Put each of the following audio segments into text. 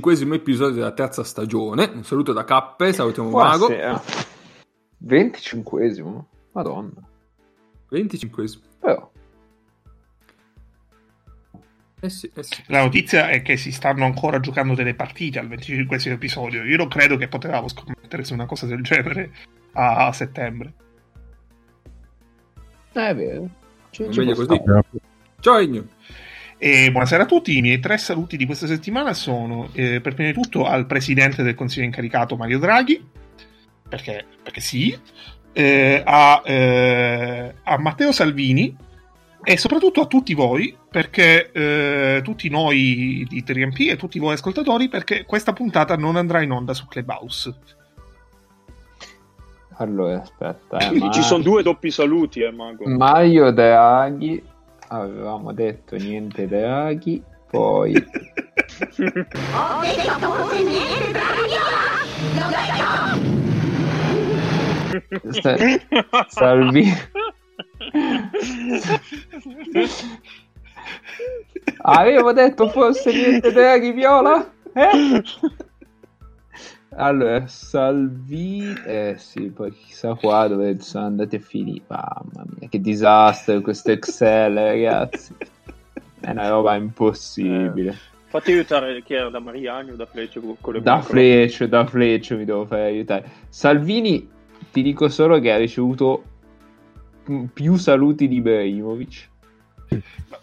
25 episodio della terza stagione. Un saluto da Cappe, salutiamo Mago. 25esimo? Madonna. 25esimo. Però. Eh sì, eh sì. La notizia è che si stanno ancora giocando delle partite al 25 episodio. Io non credo che potevamo scommettere su una cosa del genere a, settembre. Eh, è vero. Ci, ci così. Ciao Igno. E buonasera a tutti, i miei tre saluti di questa settimana sono eh, per prima di tutto al presidente del consiglio incaricato Mario Draghi, perché, perché sì, eh, a, eh, a, Matteo Salvini e soprattutto a tutti voi, perché eh, tutti noi di 3MP e tutti voi ascoltatori, perché questa puntata non andrà in onda su Clubhouse. Allora, aspetta. Eh, ma... Ci sono due doppi saluti, eh, Mago. Mario Draghi avevamo detto niente Draghi, poi... Ho detto cose niente Draghi Salvi... Avevo detto forse niente Draghi Viola? Eh? Allora, Salvi, eh sì, poi chissà qua dove sono andati a finire. Mamma mia, che disastro questo Excel, ragazzi. È una roba impossibile. Eh, fatti aiutare chi era da Mariani o da Fleccio con le Da Fleccio, da Fleccio mi devo fare aiutare. Salvini, ti dico solo che ha ricevuto più saluti di Ibrahimovic.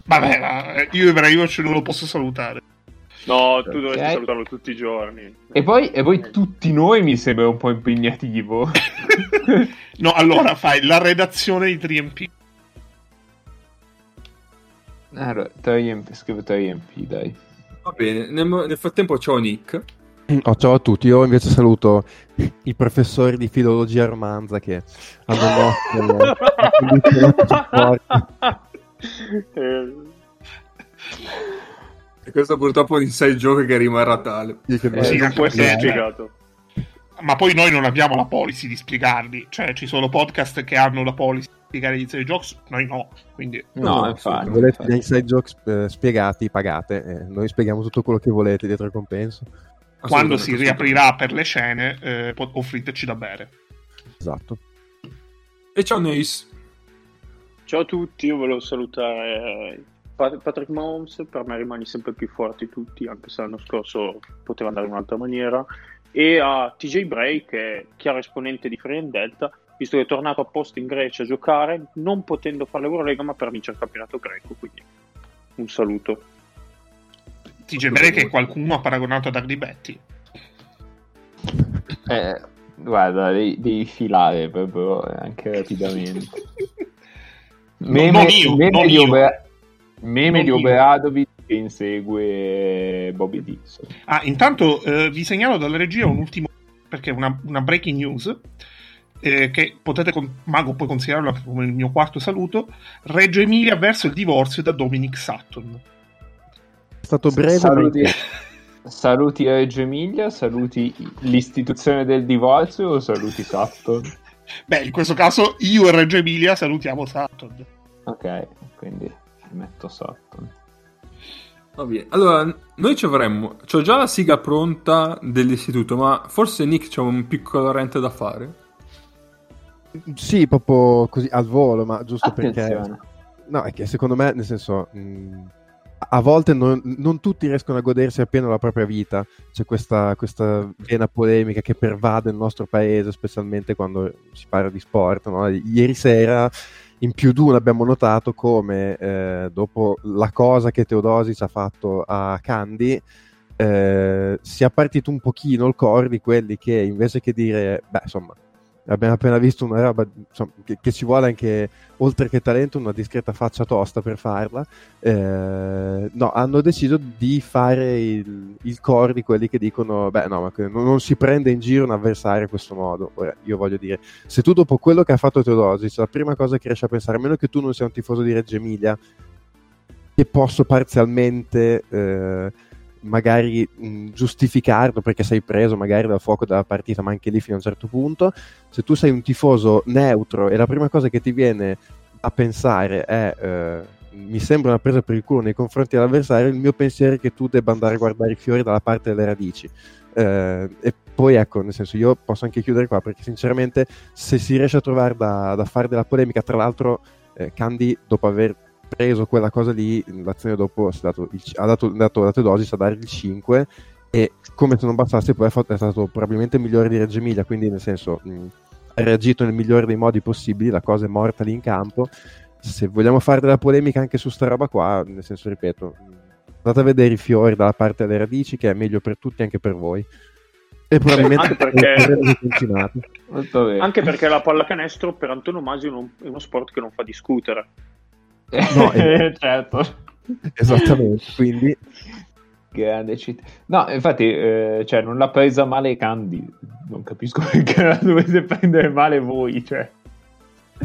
Vabbè, ma io Ibrahimovic non lo posso salutare. No, tu okay. dovresti salutarlo tutti i giorni. E poi, e poi tutti noi mi sembra un po' impegnativo. no, allora fai la redazione di 3MP. Allora, 3MP, scrivo 3MP, dai. Va bene, nel, nel frattempo ciao Nick. Oh, ciao a tutti, io invece saluto i professori di filologia romanza che hanno mosso eh. E questo purtroppo è un inside joke che rimarrà tale. Eh, sì, non può essere spiegato. Ma poi noi non abbiamo la policy di spiegarli. Cioè, ci sono podcast che hanno la policy di spiegare gli inside jokes, noi no. Quindi... No, no infatti. Se volete gli inside jokes eh, spiegati, pagate. Eh, noi spieghiamo tutto quello che volete dietro il compenso. Quando si riaprirà per le scene, eh, offriteci da bere. Esatto. E ciao Nace. Ciao a tutti, io volevo salutare Patrick Mahomes per me rimane sempre più forte di tutti, anche se l'anno scorso poteva andare in un'altra maniera. E a TJ Bray, che è chiaro esponente di Free Delta, visto che è tornato apposta in Grecia a giocare, non potendo fare l'Eurolega, ma per vincere il campionato greco. Quindi un saluto. TJ Bray, che qualcuno ha paragonato ad Agri Betty. Eh, guarda, devi, devi filare proprio anche rapidamente. Meme, non io, meme non io. Ober- Meme non di Obradovic che insegue Bobby Dixon. Ah, intanto eh, vi segnalo dalla regia un ultimo, perché è una, una breaking news. Eh, che potete, con, Mago puoi considerarlo come il mio quarto saluto. Reggio Emilia verso il divorzio da Dominic Sutton. È stato breve. Saluti, saluti Reggio Emilia, saluti l'istituzione del divorzio o saluti Sutton? Beh, in questo caso io e Reggio Emilia salutiamo Sutton. Ok, quindi metto sotto. Va bene. Allora, noi ci avremmo. C'ho già la sigla pronta dell'istituto, ma forse Nick c'ha un piccolo rente da fare. Sì, proprio così al volo, ma giusto Attenzione. perché. No, è che secondo me, nel senso. Mh, a volte non, non, tutti riescono a godersi appieno la propria vita. C'è questa, questa vena polemica che pervade il nostro paese, specialmente quando si parla di sport. No? Ieri sera in più di uno abbiamo notato come eh, dopo la cosa che Teodosic ha fatto a Candy eh, sia partito un pochino il core di quelli che invece che dire, beh insomma, abbiamo appena visto una roba insomma, che, che, ci vuole anche oltre che talento una discreta faccia tosta per farla. Eh, no hanno deciso di fare il, il, core di quelli che dicono beh no ma non, non, si prende in giro un avversario in questo modo. Ora, io voglio dire se tu dopo quello che ha fatto Teodosic la prima cosa che riesci a pensare a meno che tu non sia un tifoso di Reggio Emilia che posso parzialmente eh, magari mh, giustificarlo perché sei preso magari dal fuoco della partita, ma anche lì fino a un certo punto. Se tu sei un tifoso neutro e la prima cosa che ti viene a pensare è eh, mi sembra una presa per il culo nei confronti dell'avversario, il mio pensiero è che tu debba andare a guardare i fiori dalla parte delle radici. Eh, e poi ecco, nel senso, io posso anche chiudere qua perché sinceramente se si riesce a trovare da, da fare della polemica, tra l'altro eh, Candy dopo aver preso quella cosa lì, l'azione dopo dato il, ha dato, dato, dato dosis a dare il 5 e come se non bastasse poi è stato probabilmente il migliore di Reggio Emilia, quindi nel senso mh, ha reagito nel migliore dei modi possibili, la cosa è morta lì in campo. Se vogliamo fare della polemica anche su sta roba qua, nel senso ripeto, andate a vedere i fiori dalla parte delle radici che è meglio per tutti anche per voi. E probabilmente anche perché... anche perché la pallacanestro per antonomasia è uno sport che non fa discutere. No, eh, certo. Esattamente, quindi grande cheat. No, infatti, eh, cioè, non l'ha presa male Candy. Non capisco perché la dovete prendere male voi. Cioè.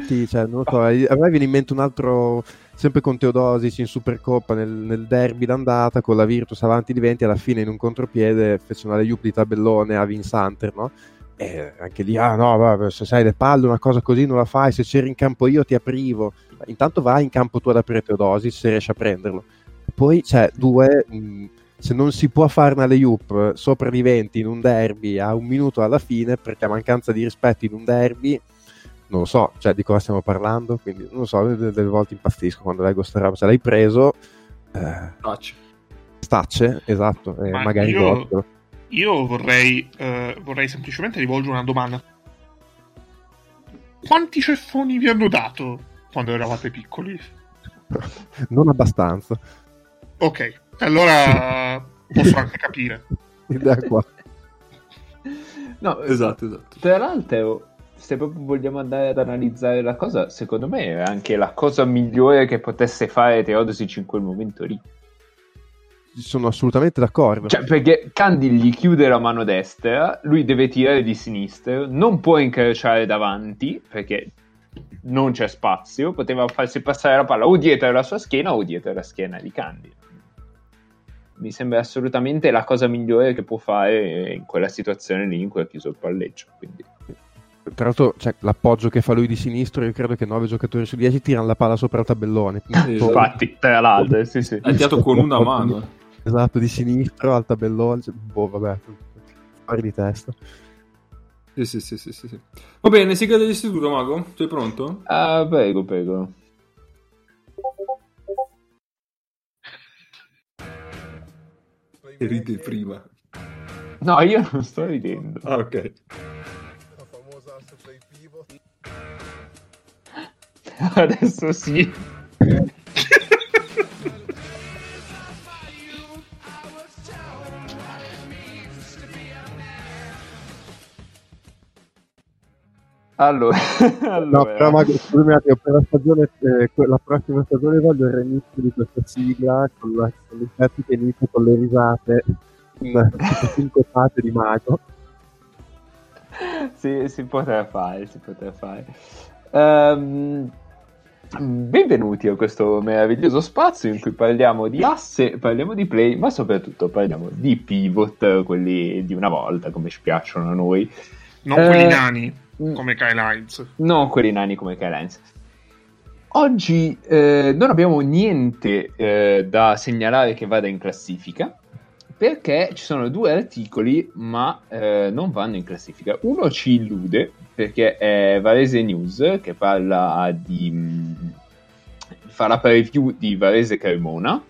Sì, cioè, non lo so. A me viene in mente un altro, sempre con Teodosis in Supercoppa nel, nel derby d'andata, con la Virtus avanti di 20, alla fine in un contropiede fece una layup di tabellone a Vinsanter, no? E anche lì, ah no, vabbè, se sai le palle, una cosa così non la fai, se c'eri in campo io ti aprivo. Intanto vai in campo tu ad aprire Teodosis se riesci a prenderlo. Poi, cioè, due... Mh, se non si può fare una layup sopra di 20 in un derby a un minuto alla fine perché a mancanza di rispetto in un derby non lo so, cioè di cosa stiamo parlando quindi non lo so, delle, delle volte impazzisco quando leggo sta roba, se l'hai preso eh, stacce stacce, esatto eh, Ma magari io, io vorrei eh, vorrei semplicemente rivolgere una domanda quanti ceffoni vi hanno dato quando eravate piccoli? non abbastanza ok allora posso anche capire. Da qua. No, esatto, esatto. Tra l'altro, se proprio vogliamo andare ad analizzare la cosa, secondo me è anche la cosa migliore che potesse fare Teodosic in quel momento lì. Sono assolutamente d'accordo. Cioè, perché Candy gli chiude la mano destra, lui deve tirare di sinistra, non può incrociare davanti perché non c'è spazio, poteva farsi passare la palla o dietro la sua schiena o dietro la schiena di Candy mi sembra assolutamente la cosa migliore che può fare in quella situazione lì in cui ha chiuso il palleggio. Quindi. Tra l'altro, cioè, l'appoggio che fa lui di sinistro, io credo che 9 giocatori su 10 tirano la palla sopra il tabellone. Infatti, tra l'altro, sì, sì. Ha tirato con una mano. Esatto, di sinistro al tabellone. Cioè, boh, vabbè, fuori di testa. Sì, sì, sì, sì, sì. Va bene, sigla dell'istituto, Mago? Sei pronto? Ah, prego, prego. ride prima. No, io non sto ridendo. Ah, ok. Adesso sì. Allora, allora. No, però Mago, scusami per la stagione, eh, la prossima stagione voglio il remix di questa sigla con, la, con l'effetto che inizia con le risate sincoppate di Mago. Sì, si potrà fare, si potrà fare. Um, benvenuti a questo meraviglioso spazio in cui parliamo di asse, parliamo di play, ma soprattutto parliamo di pivot, quelli di una volta, come ci piacciono a noi. Non eh, quelli nani. Mm. come Kyle Hines. Non quelli nani come Kyle Hines. Oggi eh, non abbiamo niente eh, da segnalare che vada in classifica perché ci sono due articoli ma eh, non vanno in classifica. Uno ci illude perché è Varese News che parla di... Mh, mm, fa la preview di Varese Cremona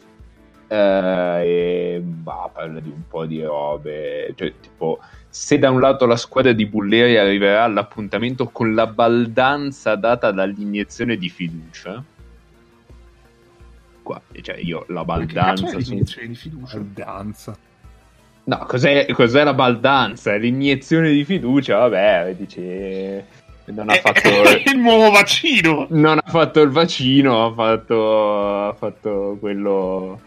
eh, e bah, parla di un po' di robe, cioè tipo se da un lato la squadra di Bulleri arriverà all'appuntamento con la baldanza data dall'iniezione di fiducia, qua, cioè io la baldanza... L'iniezione di fiducia? Baldanza. No, cos'è, cos'è, la baldanza? L'iniezione di fiducia, vabbè, dice... Non ha fatto il nuovo vaccino. Non ha fatto il vaccino, ha fatto, ha fatto quello,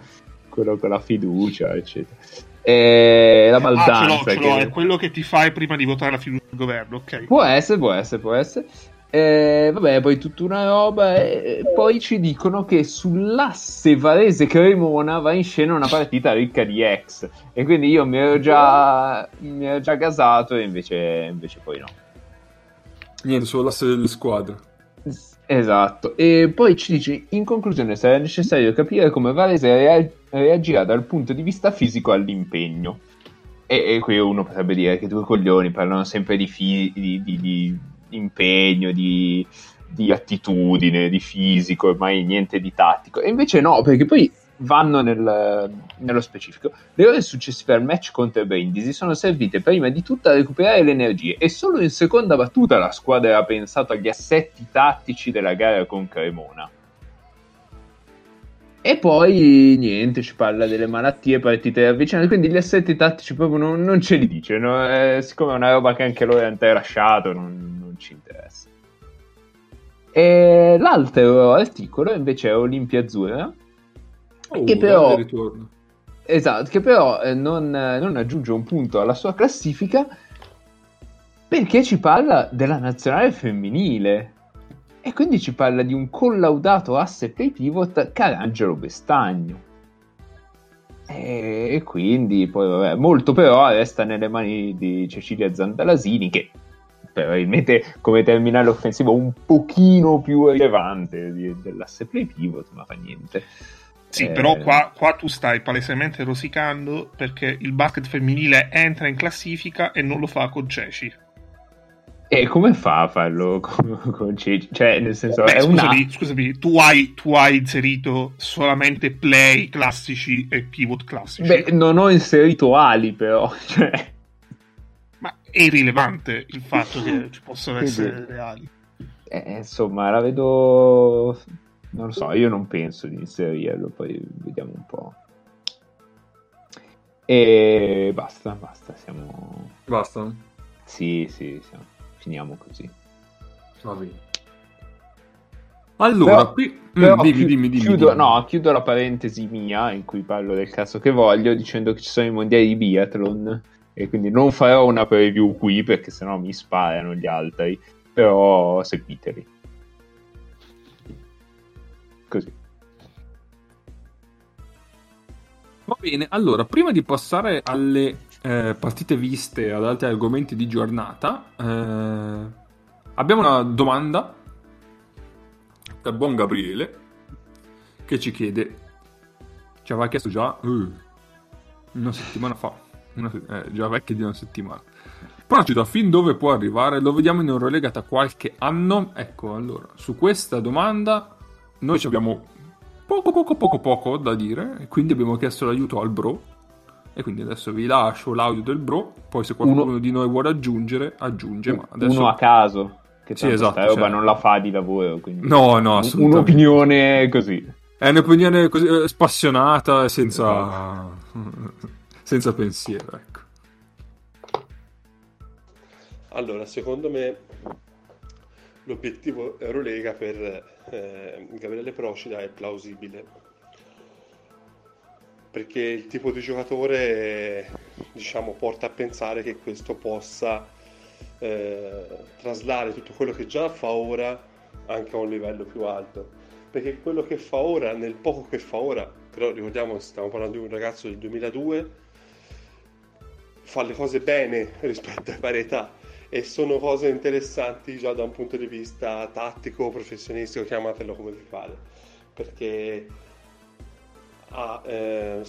quello con la fiducia, eccetera. E la baldanza. Ah, ce l'ho, ce l'ho, che... è quello che ti fai prima di votare la fiducia del governo, ok? Può essere, può essere, può essere. E, vabbè, poi tutta una roba. E poi ci dicono che sull'asse Varese Cremona va in scena una partita ricca di ex. E quindi io mi ero già, mi ero già gasato, e invece, invece poi no. Niente, sull'asse delle squadre. Esatto, e poi ci dice, in conclusione sarà necessario capire come Varese rea- reagirà dal punto di vista fisico all'impegno. E, e qui uno potrebbe dire che due coglioni parlano sempre di, fi- di, di, di impegno, di, di attitudine, di fisico, mai niente di tattico. E invece no, perché poi vanno nel, nello specifico. Le ore successive al match contro Brindisi sono servite prima di tutto a recuperare le energie e solo in seconda battuta la squadra ha pensato agli assetti tattici della gara con Cremona. E poi niente, ci parla delle malattie partite avvicinate, quindi gli assetti tattici proprio non, non ce li dice, no? eh, siccome è una roba che anche loro hanno tralasciato, non, non ci interessa. E l'altro articolo invece è Olimpia Azzurra, Che però, esatto, che però eh, non, non aggiunge un punto alla sua classifica perché ci parla della nazionale femminile e quindi ci parla di un collaudato asse play pivot Carangelo Bestagno. E, e quindi poi vabbè, molto però resta nelle mani di Cecilia Zandalasini che probabilmente come terminale offensivo un pochino più rilevante di, dell'asse play pivot, ma fa niente. Sì, Eh, però qua, qua tu stai palesemente rosicando perché il basket femminile entra in classifica e non lo fa con Ceci. E come fa a farlo con, con Ceci? Cioè, nel senso, Beh, è una... scusami, scusami, tu hai, tu hai inserito solamente play classici e pivot classici. Beh, non ho inserito ali, però. Cioè, Ma è irrilevante il fatto che ci possono Sì, essere reali. eh, insomma, la vedo... Non lo so, io non penso di inserirlo, poi vediamo un po'. E basta, basta, siamo... Basta. Sì, sì, siamo- finiamo così. Va bene. Allora, Però- qui... Però Mm, dimmi, chi- dimmi, dimmi, chiudo, dimmi. No, chiudo la parentesi mia in cui parlo del caso che voglio dicendo che ci sono i mondiali di biathlon e quindi non farò una preview qui perché sennò mi sparano gli altri, però seguiteli. Va bene, allora, prima di passare alle eh, partite viste ad altri argomenti di giornata, eh, abbiamo una domanda dal buon Gabriele che ci chiede, ci aveva chiesto già eh, una settimana fa, una eh, già vecchia di una settimana. Progetto, fin dove può arrivare? Lo vediamo in Eurolega da qualche anno? Ecco, allora, su questa domanda noi ci abbiamo poco poco poco poco da dire. E quindi abbiamo chiesto l'aiuto al bro. E quindi adesso vi lascio l'audio del bro. Poi se qualcuno Uno- di noi vuole aggiungere aggiunge ma adesso Uno a caso, che Sì, esatto, sta roba cioè- non la fa di lavoro, quindi no no assolutamente. un'opinione così. è un'opinione così eh, spassionata e senza senza pensiero ecco. Allora, secondo me l'obiettivo Eurolega per eh, Gabriele Procida è plausibile. Perché il tipo di giocatore diciamo porta a pensare che questo possa eh, traslare tutto quello che già fa ora anche a un livello più alto. Perché quello che fa ora nel poco che fa ora però ricordiamo stiamo parlando di un ragazzo del 2002 fa le cose bene rispetto ai pari età e sono cose interessanti già da un punto di vista tattico, professionistico, chiamatelo come vi pare, perché ha eh,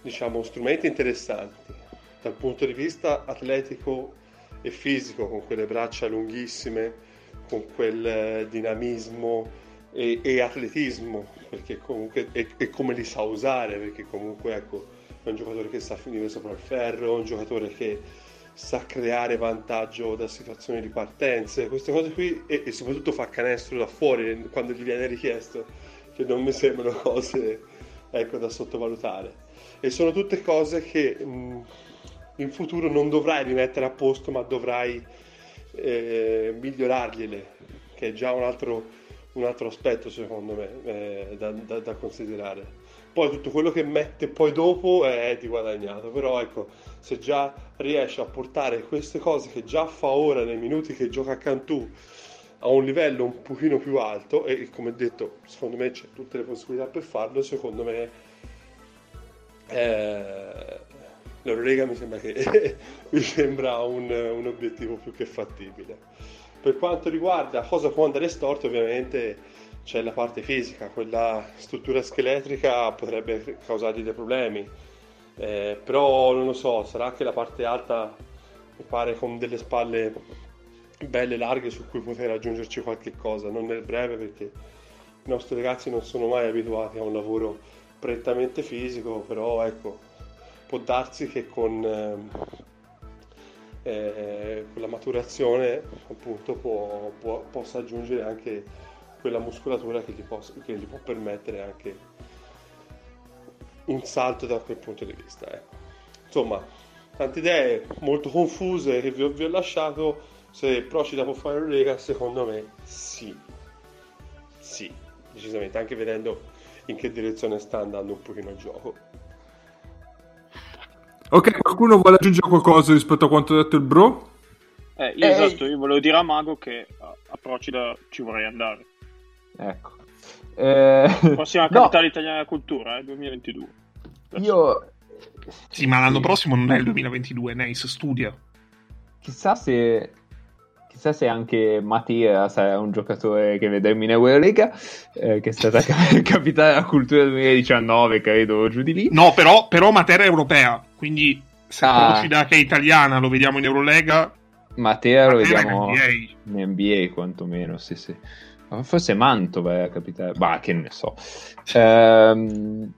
diciamo strumenti interessanti dal punto di vista atletico e fisico, con quelle braccia lunghissime, con quel eh, dinamismo e, e atletismo, comunque e, e come li sa usare, perché comunque ecco è un giocatore che sa finire sopra il ferro, è un giocatore che sa creare vantaggio da situazioni di partenze, queste cose qui e, e soprattutto fa canestro da fuori quando gli viene richiesto, che non mi sembrano cose ecco, da sottovalutare. E sono tutte cose che mh, in futuro non dovrai rimettere a posto, ma dovrai eh, migliorargliele, che è già un altro, un altro aspetto secondo me eh, da, da- da considerare. Poi tutto quello che mette poi dopo è di guadagnato, però ecco, se già riesce a portare queste cose che già fa ora nei minuti che gioca a Cantù a un livello un pochino più alto e come detto secondo me c'è tutte le possibilità per farlo secondo me eh, l'Eurolega mi sembra che mi sembra un, un obiettivo più che fattibile. Per quanto riguarda cosa può andare storto, ovviamente c'è la parte fisica, quella struttura scheletrica potrebbe causargli dei problemi, eh, però non lo so, sarà che la parte alta mi pare con delle spalle belle larghe su cui poter aggiungerci qualche cosa, non nel breve perché i nostri ragazzi non sono mai abituati a un lavoro prettamente fisico, però ecco, può darsi che con, eh, eh, con la maturazione appunto può, può, possa aggiungere anche quella muscolatura che gli, possa, che gli, può permettere anche un salto da quel punto di vista. Ecco. Insomma, tante idee molto confuse che vi ho, vi ho lasciato. Se Procida può fare una lega, secondo me sì. Sì, decisamente, anche vedendo in che direzione sta andando un pochino il gioco. Ok, qualcuno vuole aggiungere qualcosa rispetto a quanto ha detto il bro? Eh, io, eh, esatto, io volevo dire a Mago che a Procida ci vorrei andare. Ecco. Eh... Prossima capitale no. italiana della cultura, eh, 2022. Io... Sì, ma l'anno prossimo non è il 2022, Nice studia. Chissà se chissà se anche Mattia sarà un giocatore che vedremo in Eurolega, eh, che è stata capitale della cultura 2019, credo, giù di lì. No, però, però Matera è europea, quindi se ah. Procida che è italiana lo vediamo in Eurolega. Matera lo vediamo in NBA quantomeno, sì sì. Forse Mantova è capitale, bah che ne so. Ehm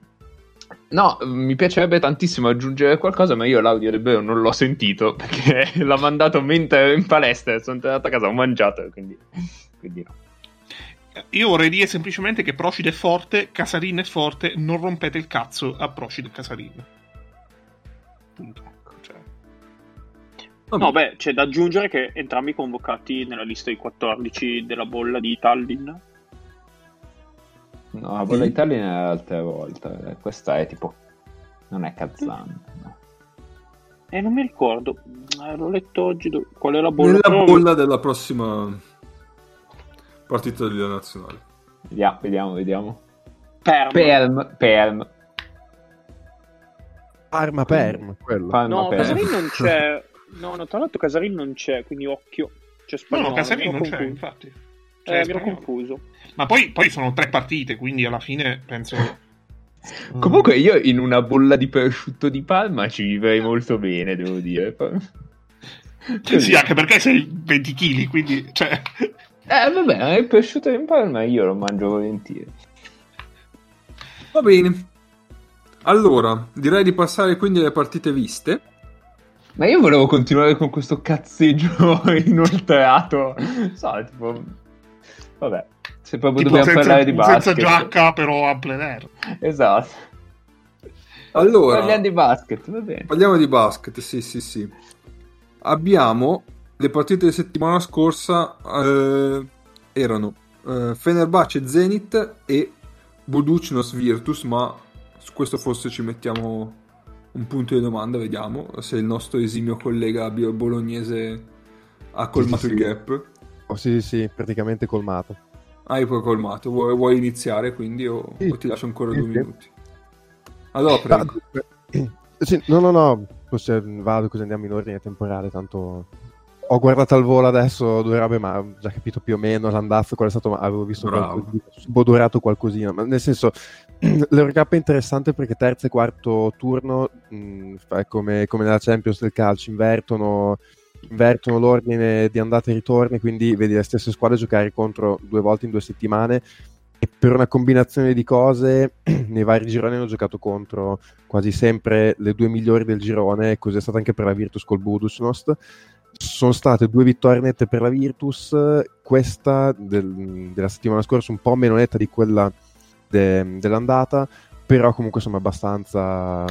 No, mi piacerebbe tantissimo aggiungere qualcosa, ma io l'audio del Beo non l'ho sentito perché l'ha mandato mentre in palestra e sono tornato a casa, ho mangiato, quindi, quindi no. Io vorrei dire semplicemente che Procide è forte, Casarin è forte, non rompete il cazzo a Procide e Casarin. Punto. Cioè... No, beh, c'è da aggiungere che entrambi convocati nella lista dei 14 della bolla di Tallinn No, la bolla Italia è l'altra volta. Questa è tipo. Non è Kazan. No. Eh, non mi ricordo. Eh, l'ho letto oggi. Do... Qual è la bolla? Nella Però... bolla della prossima partita della nazionale. Vediamo, vediamo, vediamo. Perm. Perm. Perm. Parma Perm. Quello. Parma, no, Perm. Non c'è. No, no, tra l'altro Casarin non c'è, quindi occhio. C'è spagnolo. No, no, Casarin non c'è, infatti. Cioè, eh, mi ero confuso. Ma poi, poi, sono tre partite, quindi alla fine penso. Comunque, io in una bolla di prosciutto di Palma ci vivrei molto bene, devo dire. Così. Sì, anche perché sei 20 kg, quindi. Cioè... Eh, vabbè, il prosciutto di Palma io lo mangio volentieri. Va bene. Allora, direi di passare quindi alle partite viste. Ma io volevo continuare con questo cazzeggio inoltrato. So, tipo Vabbè, se proprio tipo dobbiamo senza, parlare di basket. Senza giacca, però a plein air. Esatto. Allora, parliamo di basket, va bene. Parliamo di basket, sì, sì, sì. Abbiamo le partite di settimana scorsa eh, erano eh, Fenerbahce Zenit e Buducnos Virtus, ma su questo forse ci mettiamo un punto di domanda, vediamo se il nostro esimio collega bolognese ha colmato sì, sì, il gap. Oh, sì, sì, praticamente colmato. Hai poi colmato. Vuoi, vuoi iniziare quindi o, sì. o, ti lascio ancora due minuti? Allora, prego. Sì, no, no, no, Forse vado così andiamo in ordine temporale, tanto ho guardato al volo adesso due robe, ma ho già capito più o meno l'andazzo qual è stato, avevo visto qualcosina, subodurato qualcosina, ma nel senso l'Eurocup è interessante perché terzo e quarto turno mh, come, come nella Champions del calcio invertono invertono l'ordine di andata e ritorni, quindi vedi le stesse squadre giocare contro due volte in due settimane e per una combinazione di cose nei vari gironi hanno giocato contro quasi sempre le due migliori del girone, così è stato anche per la Virtus col Budusnost. Sono state due vittorie nette per la Virtus, questa del, della settimana scorsa un po' meno netta di quella de, dell'andata, però comunque sono abbastanza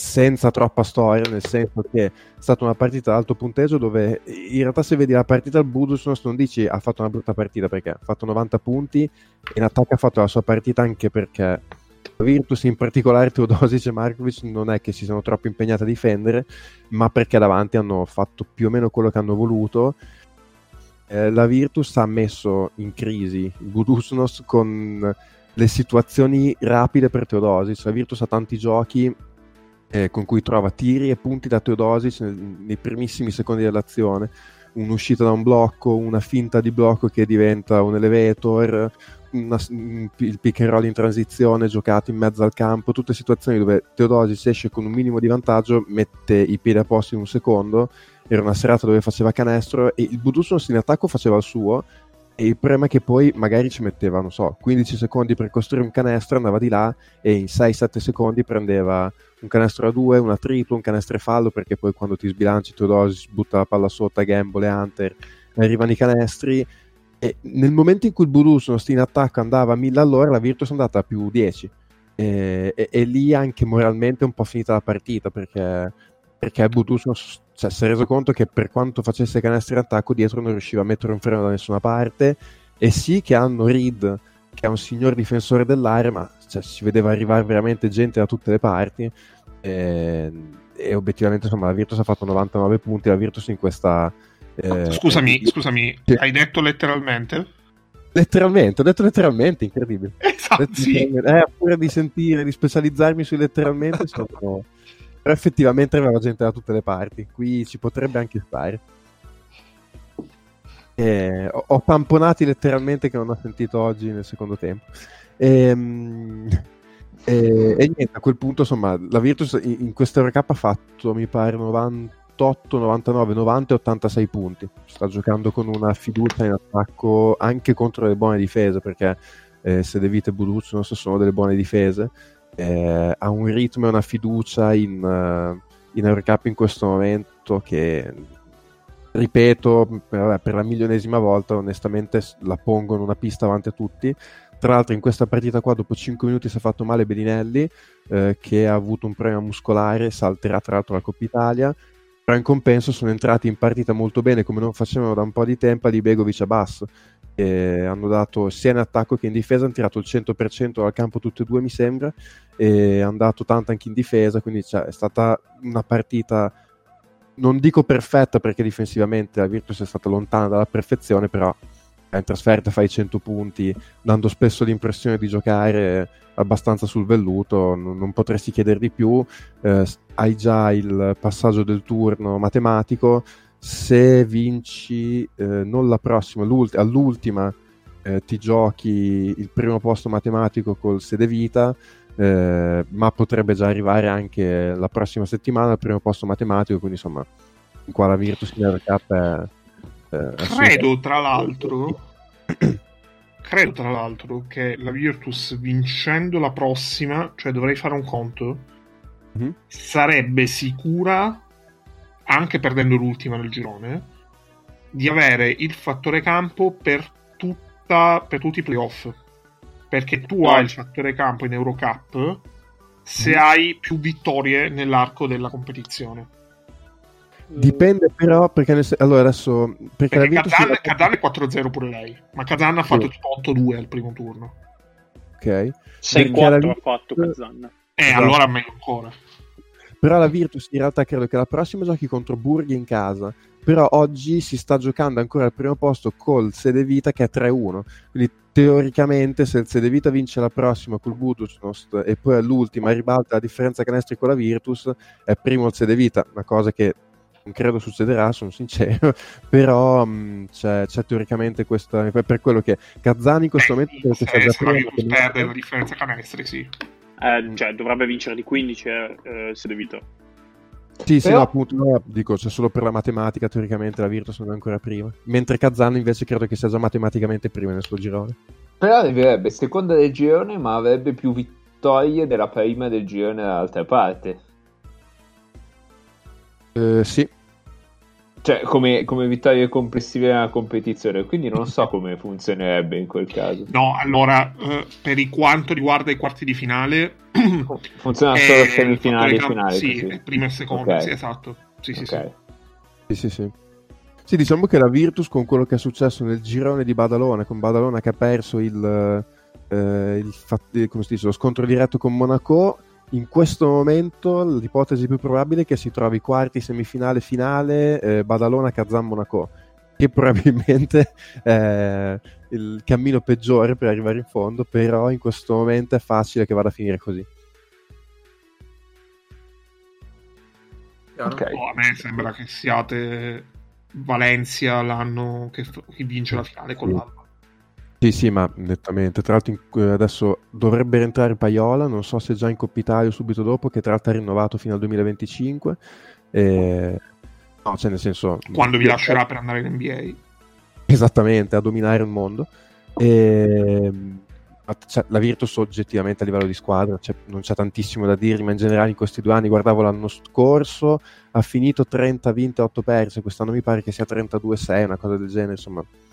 senza troppa storia, nel senso che è stata una partita ad alto punteggio dove in realtà se vedi la partita al Budusnos non dici ha fatto una brutta partita perché ha fatto 90 punti e in attacco ha fatto la sua partita anche perché Virtus in particolare Teodosic e Markovic non è che si sono troppo impegnati a difendere ma perché davanti hanno fatto più o meno quello che hanno voluto eh, la Virtus ha messo in crisi il Budusnos con le situazioni rapide per Teodosic la Virtus ha tanti giochi eh, con cui trova tiri e punti da Teodosic nei, nei primissimi secondi dell'azione. un'uscita da un blocco, una finta di blocco che diventa un elevator, una, il pick and roll in transizione giocato in mezzo al campo, tutte situazioni dove Teodosis esce con un minimo di vantaggio, mette i piedi a posto in un secondo, era una serata dove faceva canestro e il Budusunos in attacco faceva il suo e il problema è che poi magari ci metteva, non so, 15 secondi per costruire un canestro, andava di là e in 6-7 secondi prendeva un canestro a due, una triplo, un canestro e fallo, perché poi quando ti sbilanci Teodosis butta la palla sotto a Gamble e Hunter, arrivano i canestri e nel momento in cui il Budusunos in attacco andava a 1000 all'ora, la Virtus è andata a più 10 e, e, e lì anche moralmente è un po' finita la partita perché perché Budusunos cioè, si è reso conto che per quanto facesse canestri in attacco dietro non riusciva a mettere un freno da nessuna parte e sì che hanno Reed che è un signor difensore dell'area ma cioè, si vedeva arrivare veramente gente da tutte le parti e, e obiettivamente insomma la Virtus ha fatto 99 punti la Virtus in questa eh, scusami, scusami sì. hai detto letteralmente? Letteralmente, ho detto letteralmente, incredibile. Esatto, letteralmente. sì. Eh, pure di sentire, di specializzarmi sui letteralmente, sono, però effettivamente aveva gente da tutte le parti, qui ci potrebbe anche stare. Eh, ho, ho, pamponati letteralmente che non ho sentito oggi nel secondo tempo. E, ehm, e, e, niente, a quel punto insomma la Virtus in, in questa Eurocup ha fatto mi pare 98, 99, 90 e 86 punti. Sta giocando con una fiducia in attacco anche contro le buone difese perché eh, Sedevite e Buduznos sono delle buone difese eh, ha un ritmo e una fiducia in, uh, in Eurocup in questo momento che ripeto per, per, la milionesima volta onestamente la pongo in una pista avanti a tutti. Tra l'altro in questa partita qua dopo 5 minuti si è fatto male Bedinelli eh, che ha avuto un problema muscolare salterà tra l'altro la Coppa Italia. Però in compenso sono entrati in partita molto bene come non facevano da un po' di tempo di Begovic a basso eh, hanno dato sia in attacco che in difesa, hanno tirato il 100% dal campo tutte e due mi sembra, e hanno dato tanto anche in difesa, quindi cioè, è stata una partita, non dico perfetta perché difensivamente la Virtus è stata lontana dalla perfezione, però in trasferta fai 100 punti, dando spesso l'impressione di giocare abbastanza sul velluto, non, non potresti chiedere di più, eh, hai già il passaggio del turno matematico, se vinci eh, non la prossima, all'ultima eh, ti giochi il primo posto matematico col sede vita, eh, ma potrebbe già arrivare anche la prossima settimana al primo posto matematico, quindi insomma, qua la Virtus in Cup è, è credo tra l'altro credo tra l'altro che la Virtus vincendo la prossima, cioè dovrei fare un conto, mm-hmm. sarebbe sicura anche perdendo l'ultima nel girone, di avere il fattore campo per, tutta, per tutti i playoff. Perché tu hai il fattore campo in Eurocup se mm. hai più vittorie nell'arco della competizione. Dipende però perché nel, allora adesso perché, perché Kazan, è 4-0 pure lei ma Kazan ha fatto sì. tipo 8-2 al primo turno ok 6-4 ha fatto Kazan eh esatto. allora meglio ancora però la Virtus in realtà credo che la prossima giochi contro Burghi in casa. Però oggi si sta giocando ancora al primo posto col Sedevita che è 3-1. Quindi teoricamente se il Sedevita vince la prossima col Buducnost e poi all'ultima ribalta la differenza canestri con la Virtus, è primo il Sedevita, una cosa che non credo succederà, sono sincero, però mh, c'è, c'è, teoricamente questa per quello che Kazzani in questo eh, momento se, se, se la Virtus perde la differenza canestri, sì. Eh, cioè, dovrebbe vincere di 15 eh, eh, se devito. Sì, sì, Però... no, appunto, no, dico, c'è solo per la matematica, teoricamente la Virtus non è ancora prima. Mentre Kazan invece credo che sia già matematicamente prima nel suo girone. Però arriverebbe seconda del girone, ma avrebbe più vittorie della prima del girone dall'altra parte. Eh, sì, cioè, come, come vittorie complessive nella competizione, quindi non so come funzionerebbe in quel caso. No, allora, eh, per quanto riguarda i quarti di finale, funziona solo semifinali e finali. Sì, prima e seconda, okay. sì, esatto. Sì, sì, okay. sì. sì, sì, sì. Sì, diciamo che la Virtus con quello che è successo nel girone di Badalona, con Badalona che ha perso il, eh, il, come si dice, lo scontro diretto con Monaco, in questo momento l'ipotesi più probabile è che si trovi quarti, semifinale, finale, eh, Badalona, Kazan, Monaco, che probabilmente è il cammino peggiore per arrivare in fondo, però in questo momento è facile che vada a finire così. Okay. Oh, a me sembra che siate Valencia l'anno che, che vince la finale con l'Alba. Sì, sì, ma nettamente. Tra l'altro in- adesso dovrebbe rientrare Paiola, non so se già in Coppa Italia o subito dopo, che tra l'altro è rinnovato fino al 2025. E... No, cioè nel senso... Quando vi lascerà per andare in NBA. Esattamente, a dominare il mondo. E... Cioè, la Virtus oggettivamente a livello di squadra cioè, non c'è tantissimo da dire, ma in generale in questi due anni guardavo l'anno scorso, ha finito 30 vinte, 8 perse, quest'anno mi pare che sia 32-6, una cosa del genere, insomma, in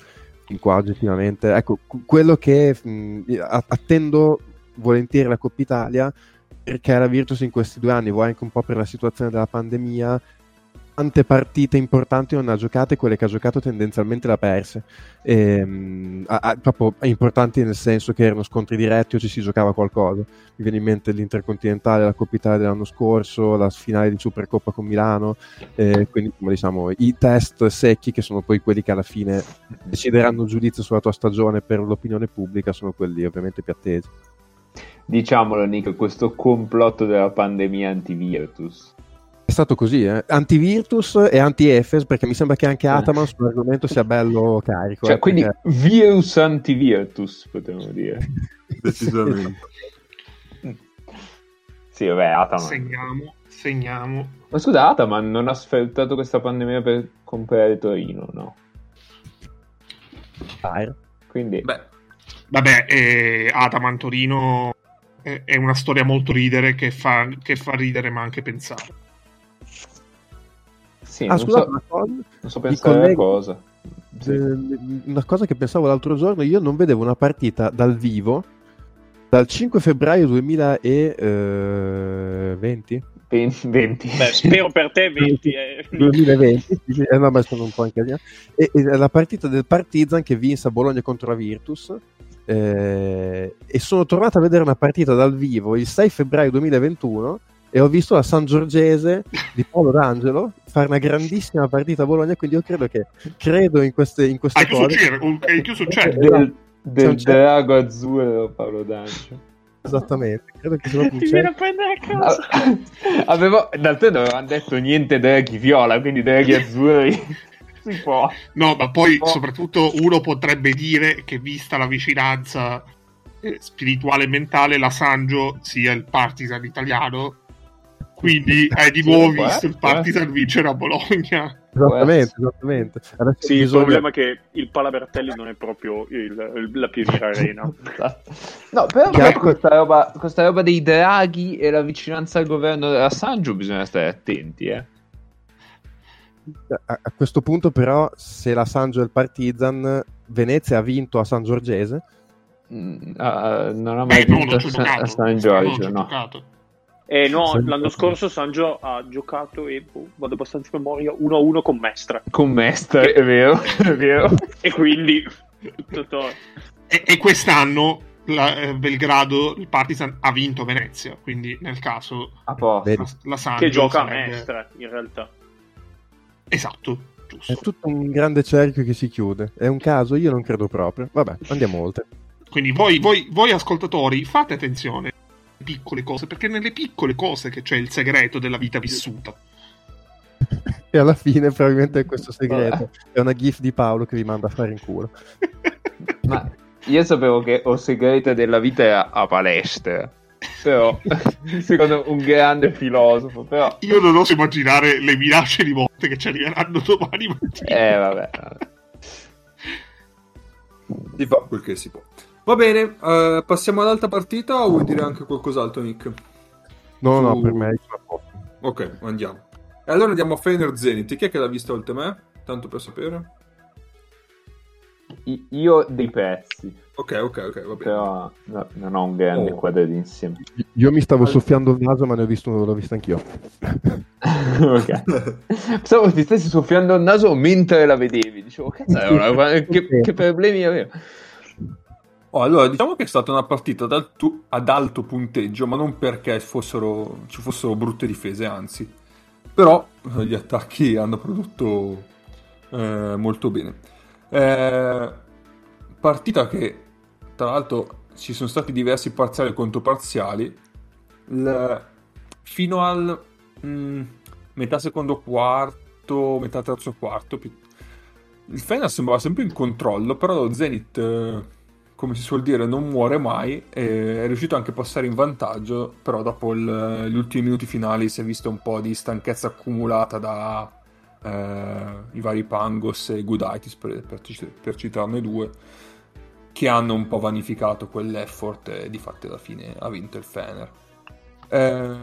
qua oggettivamente. Ecco, quello che mh, attendo volentieri la Coppa Italia, perché la Virtus in questi due anni, vuoi anche un po' per la situazione della pandemia, tante partite importanti non ha giocate, quelle che ha giocato tendenzialmente le ha perse. E, um, a, a, proprio importanti nel senso che erano scontri diretti o ci si giocava qualcosa. Mi viene in mente l'Intercontinentale, la Coppa Italia dell'anno scorso, la finale di Supercoppa con Milano, eh, quindi diciamo i test secchi che sono poi quelli che alla fine decideranno il giudizio sulla tua stagione per l'opinione pubblica, sono quelli ovviamente più attesi. Diciamolo Nick, questo complotto della pandemia anti-virtus è stato così, eh? anti-Virtus e anti-Efes, perché mi sembra che anche. Ataman sull'argomento sia bello carico. Cioè, eh, quindi perché... virus anti-Virtus, potremmo dire. Decisamente. sì, vabbè, Ataman. Segniamo, segniamo. Ma scusa, Ataman non ha sfruttato questa pandemia per comprare Torino, no? Fire. Quindi... Beh, vabbè, eh, Ataman Torino è una storia molto ridere che fa, che fa ridere ma anche pensare. Sì, ah, scusate, so, una cosa. Non so pensare colleghi, cosa. Sì. Una cosa che pensavo l'altro giorno, io non vedevo una partita dal vivo dal 5 febbraio 2020. 20. 20. Beh, spero per te 20. Eh. 2020, sì, eh, no, ma sono un po' incasinato. E, e la partita del Partizan che vinse a Bologna contro la Virtus. Eh, e sono tornato a vedere una partita dal vivo il 6 febbraio 2021 e ho visto la San Giorgese di Paolo D'Angelo fare una grandissima partita a Bologna, quindi io credo che credo in queste, in queste Hai cose. Hai chiuso il chat? Del, del drago azzurro Paolo D'Angelo. Esattamente, credo che sia Ti viene a prendere a casa. Avevo, d'altronde non avevano detto niente draghi viola, quindi draghi azzurri si può. No, ma poi soprattutto uno potrebbe dire che vista la vicinanza eh, spirituale e mentale, la Sangio sia il partisan italiano quindi hai di nuovo sì, visto il Partizan vincere a Bologna. Esattamente, esattamente. Adesso sì, bisogna... il problema è che il Palabertelli non è proprio il, il, la Pioniera Arena. no, però Chiaro... questa, roba, questa roba dei draghi e la vicinanza al governo della Sangio bisogna stare attenti, eh. A, a questo punto, però, se la Sangio e il Partizan, Venezia ha vinto a San Giorgese. Mm, uh, non ha mai eh, vinto a, San, a San Giorgio, no. Giocato. Eh no, Sempre l'anno scorso Sangio ha giocato e boh, vado abbastanza in memoria 1-1 con Mestre. Con Mestre, è vero, è vero. e quindi tutto e, e, quest'anno la, eh, Belgrado, il Partizan ha vinto Venezia, quindi nel caso la, la Sangio che gioca sarebbe... a Mestre in realtà. Esatto, giusto. È tutto un grande cerchio che si chiude. È un caso? Io non credo proprio. Vabbè, andiamo oltre. Quindi voi, voi, voi ascoltatori fate attenzione piccole cose, perché nelle piccole cose che c'è il segreto della vita vissuta. E alla fine probabilmente è questo segreto. È una gif di Paolo che vi manda a fare in culo. Ma io sapevo che il segreto della vita è a, a palestra. Però, secondo un grande filosofo, però... Io non oso immaginare le minacce di morte che ci arriveranno domani mattina. Eh, vabbè. vabbè. Si fa quel che si può. Va bene, uh, passiamo all'altra partita o vuoi dire anche qualcos'altro, Nick? No, Su... no, per me è Ok, andiamo. E allora andiamo a Fener Zenith. Chi è che l'ha vista oltre me? Tanto per sapere. io dei pezzi. Ok, ok, ok, va bene. Però no, non ho un grande oh. quadro d'insieme. Io mi stavo soffiando il naso, ma ne ho visto, l'ho vista anch'io. ok. Pensavo ti stessi soffiando il naso mentre la vedevi. Dicevo, cazzo, che, che problemi avevo. Oh, allora, diciamo che è stata una partita ad alto, ad alto punteggio, ma non perché fossero, ci fossero brutte difese, anzi. Però eh, gli attacchi hanno prodotto eh, molto bene. Eh, partita che, tra l'altro, ci sono stati diversi parziali e controparziali. Il, fino al mh, mm, metà secondo quarto, metà terzo quarto, il Fener sembrava sempre in controllo, però lo Zenith, eh, come si suol dire, non muore mai è riuscito anche a passare in vantaggio, però dopo il, gli ultimi minuti finali si è visto un po' di stanchezza accumulata da eh, i vari Pangos e Gudaitis, per, per, per, citarne due, che hanno un po' vanificato quell'effort e di fatto alla fine ha vinto il Fener. Eh,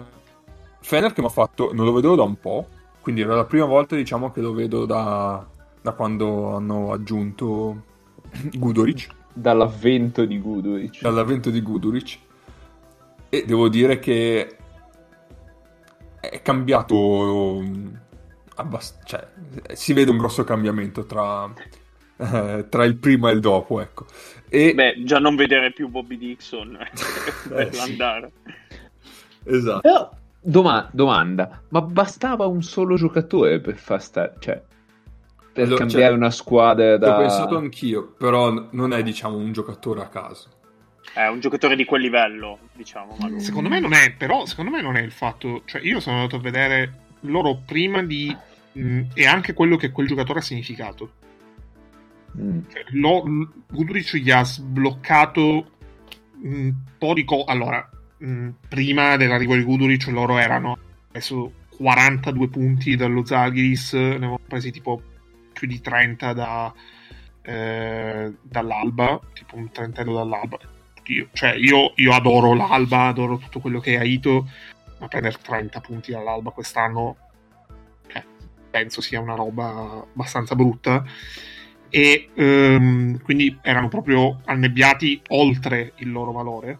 Fener che mi ha fatto, non lo vedevo da un po', quindi era la prima volta diciamo che lo vedo da, da quando hanno aggiunto Gudoric. Dall'avvento di Guduric. Dall'avvento di Guduric. E devo dire che è cambiato abbast- cioè, si vede un grosso cambiamento tra, eh, tra il prima e il dopo, ecco. E... Beh, già non vedere più Bobby Dixon per eh, andare. Esatto. Però, doma- domanda, ma bastava un solo giocatore per far stare, cioè, per allora, cambiare cioè, una squadra da... Ho pensato anch'io, però non è, diciamo, un giocatore a caso. È un giocatore di quel livello, diciamo. Magari. Secondo me non è, però, secondo me non è il fatto... Cioè, io sono andato a vedere loro prima di... Mh, e anche quello che quel giocatore ha significato. Mm. Cioè, gli ha sbloccato un po' di cose. Allora, mh, prima dell'arrivo di Guduric loro erano adesso 42 punti dallo Zagris, ne avevano presi tipo più di 30 da, eh, dall'Alba, tipo un trentello dall'Alba. Io, cioè, io, io adoro l'Alba, adoro tutto quello che è Aito, ma prendere 30 punti dall'Alba quest'anno eh, penso sia una roba abbastanza brutta e um, quindi erano proprio annebbiati oltre il loro valore.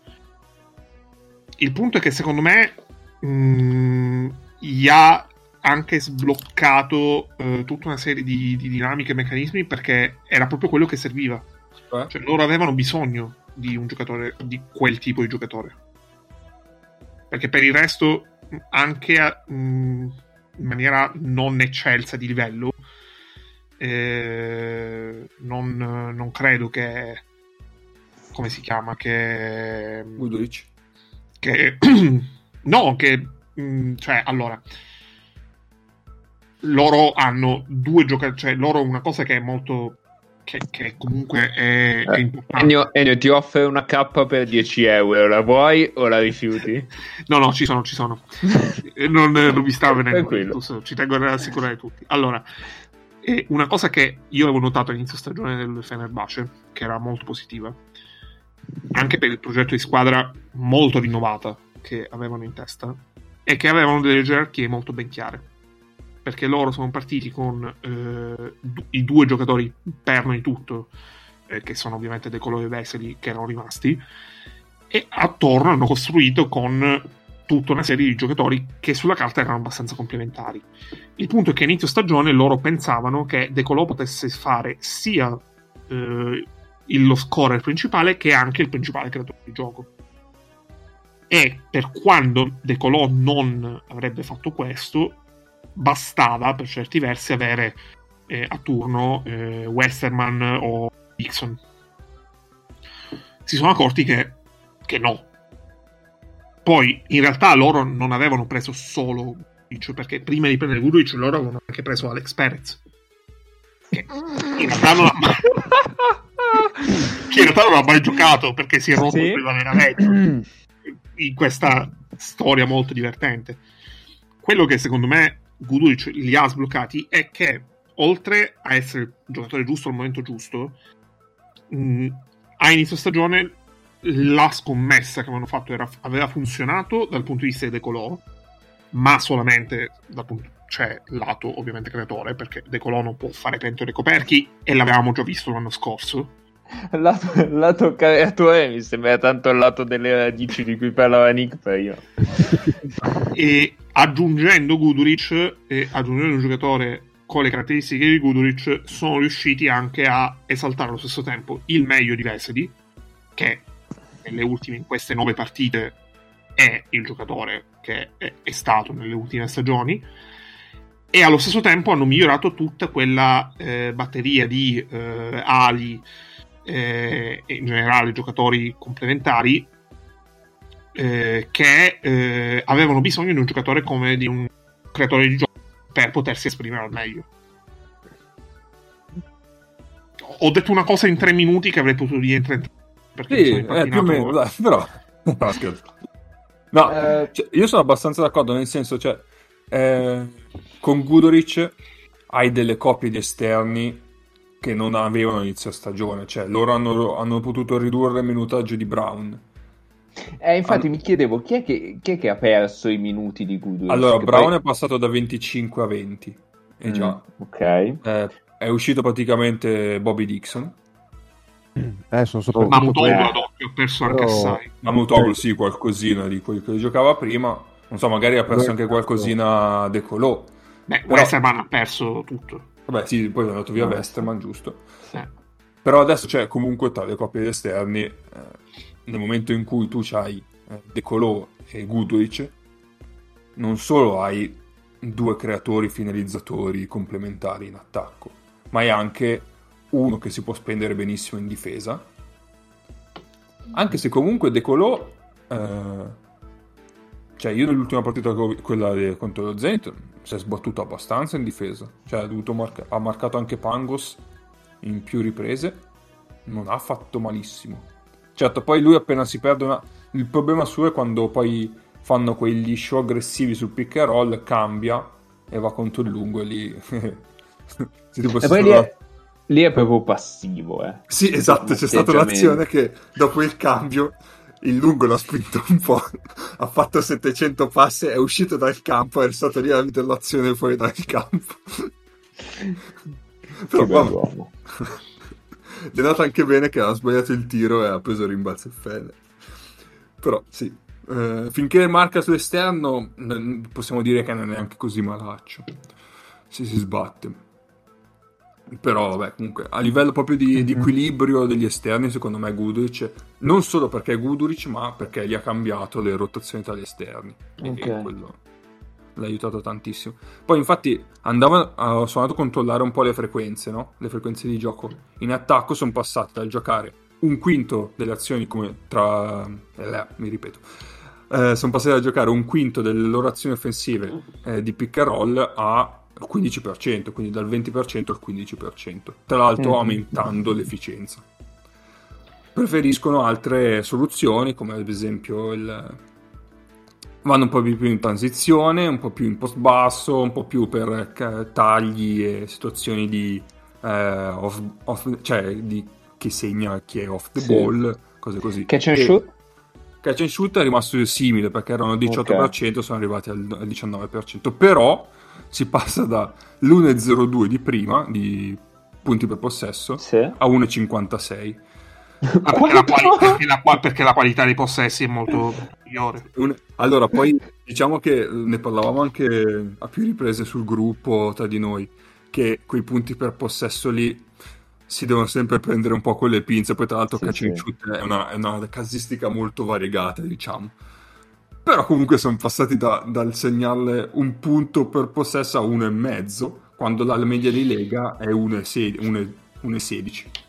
Il punto è che secondo me um, gli ha anche sbloccato uh, tutta una serie di, di, dinamiche e meccanismi perché era proprio quello che serviva. Eh? Cioè, loro avevano bisogno di un giocatore, di quel tipo di giocatore. Perché per il resto, anche a, mh, mm, in maniera non eccelsa di livello, eh, non, non, credo che come si chiama che Guduric che no che mh, mm, cioè allora loro hanno due giocatori cioè loro una cosa che è molto che, che comunque è, è eh, importante Ennio, Ennio, ti offre una K per 10 euro la vuoi o la rifiuti? no no ci sono ci sono non, non mi sta venendo ci tengo a rassicurare tutti allora una cosa che io avevo notato all'inizio stagione del Fenerbahce, che era molto positiva, anche per il progetto di squadra molto rinnovata che avevano in testa, è che avevano delle gerarchie molto ben chiare. Perché loro sono partiti con eh, i due giocatori perno di tutto, eh, che sono ovviamente De Colore e Vesely, che erano rimasti, e attorno hanno costruito con tutta una serie di giocatori che sulla carta erano abbastanza complementari. Il punto è che a inizio stagione loro pensavano che De Colò potesse fare sia eh, lo scorer principale che anche il principale creatore di gioco. E per quando De Colò non avrebbe fatto questo, bastava per certi versi avere eh, a turno eh, Westerman o Dixon. Si sono accorti che, che no, poi in realtà loro non avevano preso solo Vudic, perché prima di prendere Vudic loro avevano anche preso Alex Perez. Che in realtà non ha mai, che in realtà non ha mai giocato perché si è rotto sì. prima veramente in questa storia molto divertente. Quello che secondo me Gudulic li ha sbloccati è che oltre a essere il giocatore giusto al momento giusto, mh, a inizio stagione la scommessa che avevano fatto era, aveva funzionato dal punto di vista di Decolò, ma solamente dal punto, cioè lato ovviamente creatore, perché Decolò non può fare pentole coperchi e l'avevamo già visto l'anno scorso. Lato, lato creatore mi sembra tanto il lato delle radici di cui parlava Nick prima. e aggiungendo Guduric e aggiungendo un giocatore con le caratteristiche di Guduric sono riusciti anche a esaltare allo stesso tempo il meglio di Vesely che nelle ultime, in queste nove partite è il giocatore che è, è stato nelle ultime stagioni e allo stesso tempo hanno migliorato tutta quella eh, batteria di eh, ali eh, e in generale giocatori complementari eh, che eh, avevano bisogno di un giocatore come di un creatore di gioco per potersi esprimere al meglio. ho detto una cosa in tre minuti che avrei potuto dire in 30 perché sì, eh, più o meno, dai, però no, scherzo. No, eh... cioè, io sono abbastanza d'accordo, nel senso, cioè, eh, con Gudoric hai delle coppie di esterni che non avevano inizio stagione, cioè loro hanno, hanno potuto ridurre il minutaggio di Brown. Eh, infatti All... mi chiedevo chi è, che, chi è, che, ha perso i minuti di Gudoric? Allora, Brown poi... è passato da 25 a 20. E mm, già. Ok. Eh, è uscito praticamente Bobby Dixon. Eh, sono sopra Mamutoglu ad occhio, ha perso anche assai. Mamutoglu sì, qualcosina di quello che giocava prima. Non so, magari ha perso anche qualcosina De Colò. Beh, Però... Westerman ha perso tutto. Vabbè, sì, poi è andato via Westerman, giusto. Sì. Però adesso c'è comunque tra le coppie esterni, eh, nel momento in cui tu hai eh, De Colò e Guduric, non solo hai due creatori finalizzatori complementari in attacco, ma hai anche uno che si può spendere benissimo in difesa. Anche se comunque De Colò, eh, cioè io nell'ultima partita, quella contro lo Zenit, si è sbattuto abbastanza in difesa. Cioè marca- ha marcato anche Pangos in più riprese. Non ha fatto malissimo. Certo, poi lui appena si perde una... Il problema suo è quando poi fanno quegli show aggressivi sul pick and roll, cambia e va contro il lungo e lì... e poi lì è, lì è, proprio passivo, eh. Sì, esatto, c'è stata un'azione che dopo il cambio il lungo l'ha spinto un po', ha fatto 700 passi, è uscito dal campo, è stato lì a vedere l'azione fuori dal campo. Però vabbè. È andato anche bene che ha sbagliato il tiro e ha preso il rimbalzo Fede. Però sì, eh, finché marca sull'esterno possiamo dire che non è neanche così malaccio. Se si sbatte. Però, vabbè, comunque, a livello proprio di, di mhm. equilibrio degli esterni, secondo me Guduric, non solo perché è Guduric, ma perché gli ha cambiato le rotazioni tra gli esterni. Okay. E quello l'ha aiutato tantissimo. Poi, infatti, andava, sono andato a controllare un po' le frequenze, no? Le frequenze di gioco. In attacco sono passate dal giocare un quinto delle azioni come tra... Eh, mi ripeto. Eh, sono passati a giocare un quinto delle loro azioni offensive eh, di pick and roll a al 15%, quindi dal 20% al 15%, tra l'altro mm-hmm. aumentando l'efficienza. Preferiscono altre soluzioni, come ad esempio il... vanno un po' più in transizione, un po' più in post basso, un po' più per eh, tagli e situazioni di, eh, off, off, cioè di chi segna chi è off the sì. ball, cose così. Catch and shoot? Catch and shoot è rimasto simile perché erano al 18%, okay. sono arrivati al 19%, però si passa da l'1,02 di prima, di punti per possesso, sì. a 1,56. Ah, perché, la quali- perché, la, perché, la qualità dei possessi è molto migliore. Allora, poi diciamo che ne parlavamo anche a più riprese sul gruppo tra di noi, che quei punti per possesso lì si devono sempre prendere un po' con le pinze, poi tra l'altro sì, sì. è una, è una casistica molto variegata, diciamo. Però comunque sono passati da, dal segnale un punto per possesso a uno e mezzo, quando la media di Lega è 1,16.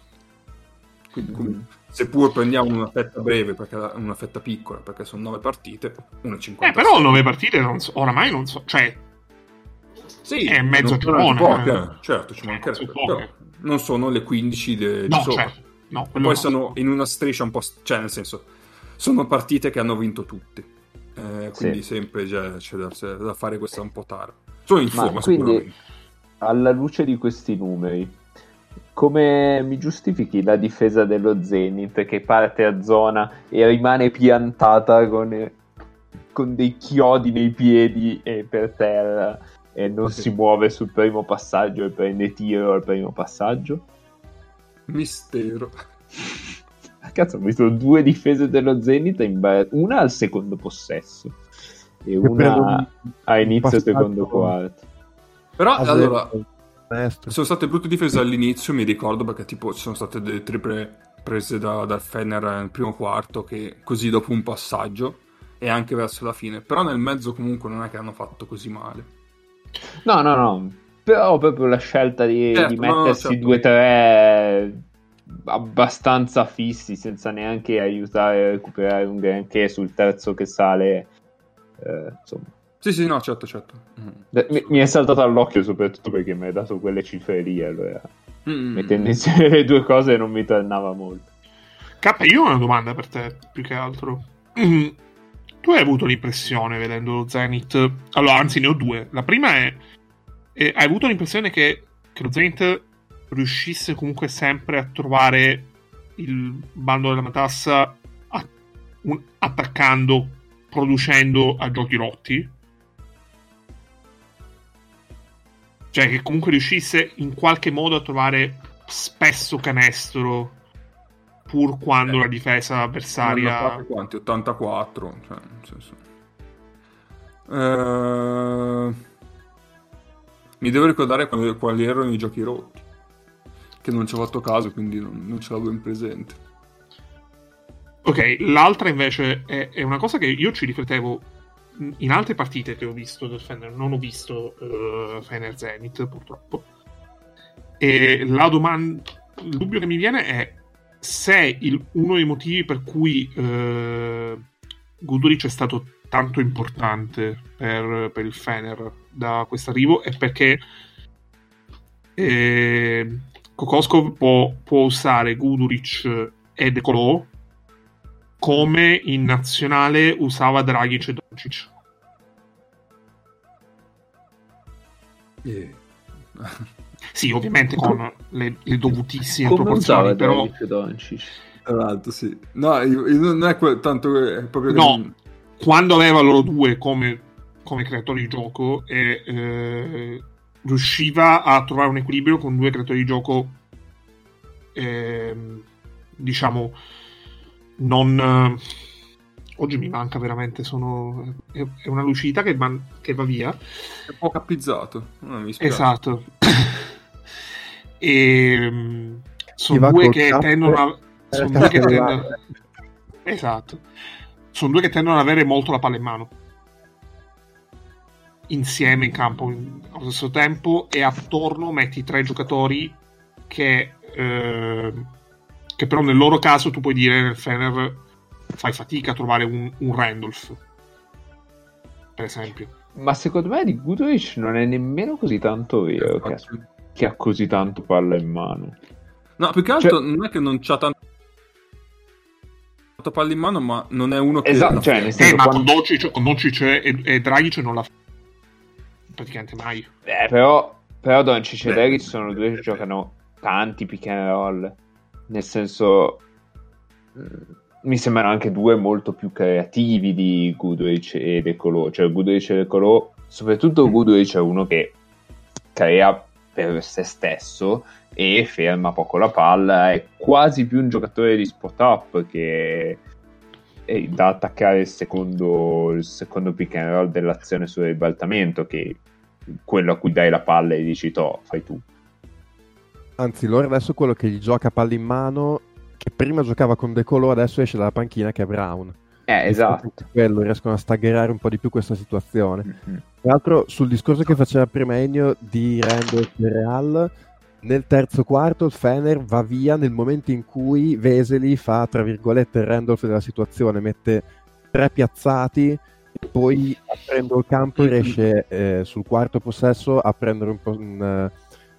Quindi comunque, seppur prendiamo una fetta breve, perché una fetta piccola, perché sono 9 partite, 1,50. Eh, però 9 partite non so, oramai non so, cioè... Sì, è mezzo. Poche, eh. Certo, ci mancherebbe. Però non sono le 15 de- no, di sopra. Certo. No, poi no. sono in una striscia un po'... Cioè, nel senso, sono partite che hanno vinto tutte eh, quindi sì. sempre c'è, c'è, da, c'è, da, fare questa un po' tardi. Sono in forma quindi, alla luce di questi numeri, come mi giustifichi la difesa dello Zenith che parte a zona e rimane piantata con, con dei chiodi nei piedi e per terra e non si muove sul primo passaggio e prende tiro al primo passaggio? Mistero. Cazzo, ho visto due difese dello Zenit, bar- una al secondo possesso e una a inizio secondo quarto. Però ah, allora sono state brutte difese all'inizio, mi ricordo perché tipo ci sono state delle triple prese da, dal Fener nel primo quarto che così dopo un passaggio e anche verso la fine. Però nel mezzo comunque non è che hanno fatto così male. No, no, no. Però proprio la scelta di, certo, di mettersi 2-3 certo abbastanza fissi senza neanche aiutare a recuperare un granché sul terzo che sale. Eh, insomma. Sì, sì, no, certo, certo. Mm. Mi, mi, è saltato all'occhio soprattutto perché mi hai dato quelle cifre lì, allora mm. mettendo insieme le due cose non mi tornava molto. K, io ho una domanda per te, più che altro. Mm. Tu hai avuto l'impressione, vedendo lo Zenith... Allora, anzi, ne ho due. La prima è... è hai avuto l'impressione che, che lo Zenith riuscisse comunque sempre a trovare il bando della matassa a, un, attaccando, producendo a giochi rotti? Cioè che comunque riuscisse in qualche modo a trovare spesso canestro pur quando eh, la difesa avversaria... Quanti? 84? Cioè, nel senso... Uh... Mi devo ricordare quali, quali, erano i giochi rotti. Che non ci ho fatto caso, quindi non, non ce l'avevo in presente. Ok, l'altra invece è, è, una cosa che io ci riflettevo in altre partite che ho visto del Fener. Non ho visto uh, Fener Zenith, purtroppo. E la domanda... Il dubbio che mi viene è se il, uno dei motivi per cui eh, Guduric è stato tanto importante per, per il Fener da questo arrivo è perché eh, Kokoskov può, può, usare Guduric e De Colò come in nazionale usava Dragic e Doncic. Yeah. Sì, ovviamente con le, le dovutissime Come proporzioni, però... Tra l'altro, sì. No, io, io non è que- tanto... È proprio no, che... quando aveva loro due come, come creatori di gioco e eh, riusciva a trovare un equilibrio con due creatori di gioco eh, diciamo non oggi mi manca veramente sono è, una lucidità che, man... che va via. È un po' cappizzato esatto. E mm, sono due che tendono a sono due che tendono esatto. Sono due che tendono ad avere molto la palla in mano. Insieme in campo allo stesso tempo e attorno metti tre giocatori che, eh, che però nel loro caso tu puoi dire nel Fener fai fatica a trovare un, un Randolph per esempio. Ma secondo me di Goodrich non è nemmeno così tanto vero che, che, ha così tanto palla in mano. No più che altro cioè... non è che non c'ha tanto palla in mano ma non è uno che esatto, cioè, nel senso, eh, quando... ma con Doncic, con Doncic e, e Dragic non la fa praticamente mai. Eh, però però Doncic e Dragic sono due che giocano tanti pick and roll nel senso mi sembrano anche due molto più creativi di Goodrich e De Colò. Cioè, Goodrich e De Colò, soprattutto Goodrich è uno che crea per se stesso e ferma poco la palla. È quasi più un giocatore di spot up che è da attaccare il secondo, il secondo pick and roll dell'azione sul ribaltamento che quello a cui dai la palla e dici to, fai tu. Anzi, loro adesso quello che gli gioca palla in mano che prima giocava con De Colo, adesso esce dalla panchina che è Brown. Eh, esatto. Quello, riescono a staggerare un po' di più questa situazione. Mm-hmm. Tra l'altro, sul discorso che faceva prima Ennio di Randall e Real, nel terzo quarto il Fener va via nel momento in cui Veseli fa, tra virgolette, il Randolph della situazione, mette tre piazzati e poi aprendo il campo riesce eh, sul quarto possesso a prendere un po' un,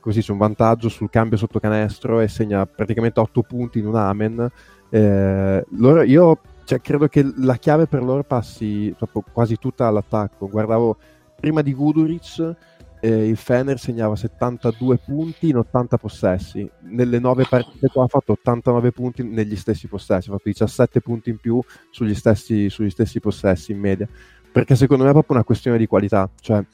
così c'è un vantaggio sul cambio sotto canestro e segna praticamente 8 punti in un amen. Eh, loro, io cioè, credo che la chiave per loro passi quasi tutta all'attacco. Guardavo prima di Guduric, eh, il Fener segnava 72 punti in 80 possessi. Nelle 9 partite qua ha fatto 89 punti negli stessi possessi, ha fatto 17 punti in più sugli stessi, sugli stessi possessi in media. Perché secondo me è proprio una questione di qualità. Cioè,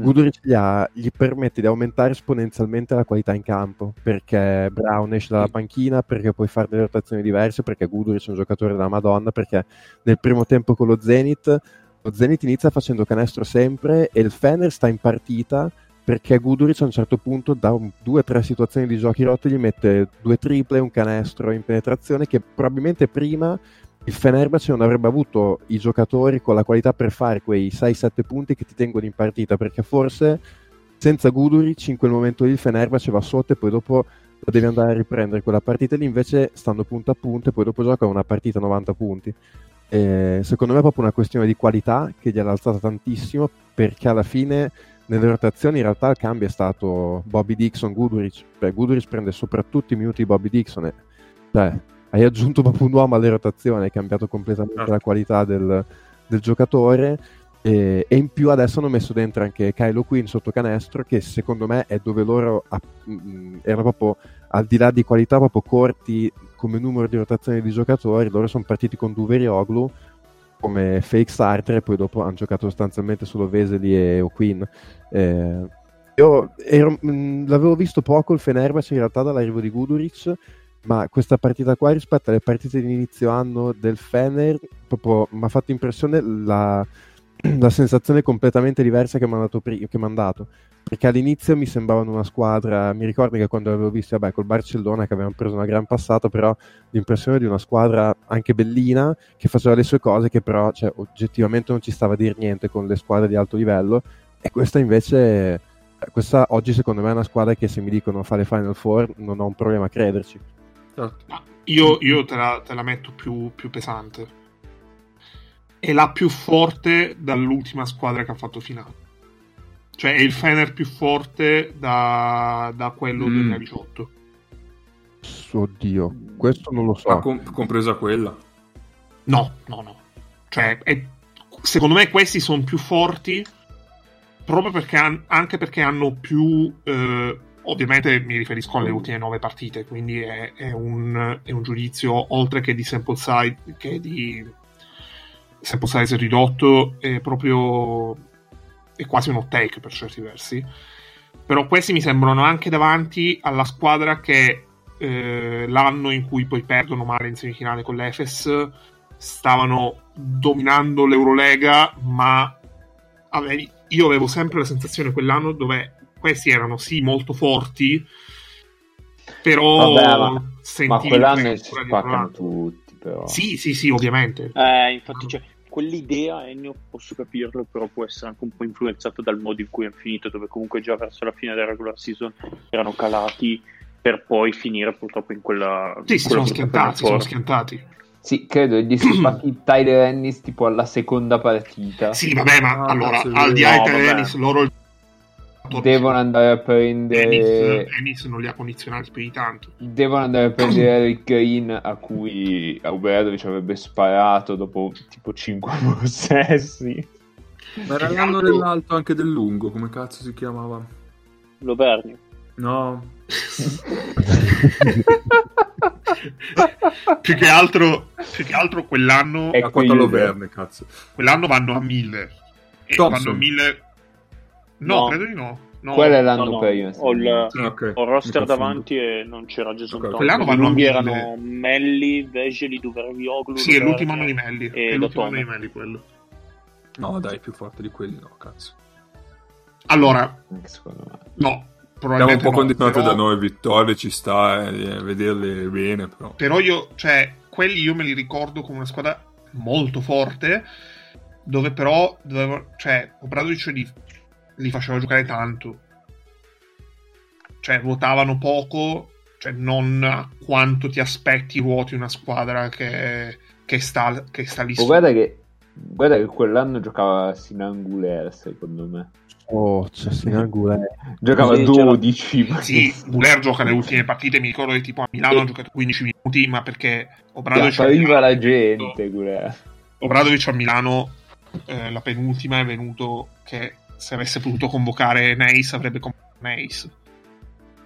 Mm. Guduric gli, ha, gli, permette di aumentare esponenzialmente la qualità in campo perché Brown esce dalla panchina, perché puoi fare delle rotazioni diverse, perché Guduric è un giocatore della Madonna, perché nel primo tempo con lo Zenith, lo Zenith inizia facendo canestro sempre e il Fener sta in partita perché Guduric a un certo punto da un, due o tre situazioni di giochi rotti gli mette due triple, un canestro in penetrazione che probabilmente prima il Fenerbahce non avrebbe avuto i giocatori con la qualità per fare quei 6-7 punti che ti tengono in partita, perché forse senza Guduric in quel momento lì il Fenerbahce va sotto e poi dopo lo devi andare a riprendere quella partita lì, invece stanno punto a punto e poi dopo gioca una partita a 90 punti. E secondo me è proprio una questione di qualità che gli ha alzata tantissimo perché alla fine nelle rotazioni in realtà il cambio è stato Bobby Dixon, Goodrich, Beh, Goodrich prende soprattutto i minuti di Bobby Dixon e cioè, hai aggiunto proprio un uomo alle rotazioni, hai cambiato completamente Certo. la qualità del, del giocatore e, e in più adesso hanno messo dentro anche Kylo Quinn sotto canestro che secondo me è dove loro ha- mh, erano proprio al di là di qualità proprio corti come numero di rotazioni di giocatori loro sono partiti con Duverioglu come fake starter e poi dopo hanno giocato sostanzialmente solo Veseli e O'Quinn eh, io ero- mh, l'avevo visto poco il Fenerbahce in realtà dall'arrivo di Guduric ma questa partita qua rispetto alle partite di inizio anno del Fener proprio mi ha fatto impressione la, la sensazione completamente diversa che mi ha dato, pri- dato. perché all'inizio mi sembravano una squadra mi ricordo che quando avevo visto vabbè col Barcellona che avevano preso una gran passata però l'impressione di una squadra anche bellina che faceva le sue cose che però cioè, oggettivamente non ci stava a dire niente con le squadre di alto livello e questa invece questa oggi secondo me è una squadra che se mi dicono fare Final Four non ho un problema a crederci Certo. Ma io, io te, la, te la metto più, più pesante. È la più forte dall'ultima squadra che ha fatto finale. Cioè è il Fener più forte da, da quello Mm. 2018. oddio questo non lo so Ma com- compresa quella. No, no, no. Cioè, è- secondo me questi sono più forti proprio perché han- anche perché hanno più... eh, ovviamente mi riferisco alle ultime nove partite, quindi è, è un, è un giudizio oltre che di sample size, che di sample size ridotto, è proprio... è quasi un hot take per certi versi. Però questi mi sembrano anche davanti alla squadra che eh, l'anno in cui poi perdono male in semifinale con l'Efes stavano dominando l'Eurolega, ma avevi- io avevo sempre la sensazione quell'anno dove questi erano sì molto forti, però Vabbè, ma- Ma quell'anno si spaccano tutti, però. Sì, sì, sì, ovviamente. Eh, infatti, cioè, quell'idea, Ennio, posso capirlo, però può essere anche un po' influenzato dal modo in cui hanno finito, dove comunque già verso la fine della regular season erano calati per poi finire purtroppo in quella... Sì, si quella sono schiantati, si sono schiantati. Sì, credo gli si spacchi Tyler Ennis tipo alla seconda partita. Sì, vabbè, ma Ah, allora, al di là di vabbè. Tennis, loro Devono andare a prendere Ennis, Ennis non li ha condizionati più di tanto. devono andare a prendere Eric Green a cui Obradovic avrebbe sparato dopo tipo 5 possessi. Ma era l'anno dell'alto anche del lungo, come cazzo si chiamava? Lovernio. No. più, che altro, più che altro quell'anno, È A quanto cazzo. quell'anno vanno a 1000. E Thompson. vanno a 1000. No, No. credo di no. No. Quello è l'anno No, no, prima. ho il- Ah, ok. Ho il roster davanti e non c'era Jason Ok. Thompson. Quell'anno vanno Lunghi erano Melli, Veseli, Duvervioglu. Sì, è Lovernio l'ultimo anno di Melli. e È l'ultimo anno di Melli quello. No, dai, più forte di quelli, no, cazzo. Allora, no. Siamo un Probabilmente po' no, condizionati però- da noi, vittorie, ci sta, eh, vederle bene, però. Però io, cioè, quelli io me li ricordo come una squadra molto forte, dove però, doveva, cioè, Obradovic li, li faceva giocare tanto. Cioè, ruotavano poco, cioè, non a quanto ti aspetti ruoti una squadra che, che, sta, che sta lì Oh, guarda che guarda che quell'anno giocava Sinanguler secondo me. oh c'è Sinangula Giocava Sì, c'era- 12. ma- Sì, Buller gioca le ultime partite, mi ricordo che tipo a Milano ha giocato 15 minuti, ma perché Obradovic, a Appariva Milano, la gente, Guler. Obradovic a Milano eh, la penultima è venuto che se avesse potuto convocare Neis avrebbe convocato Neis.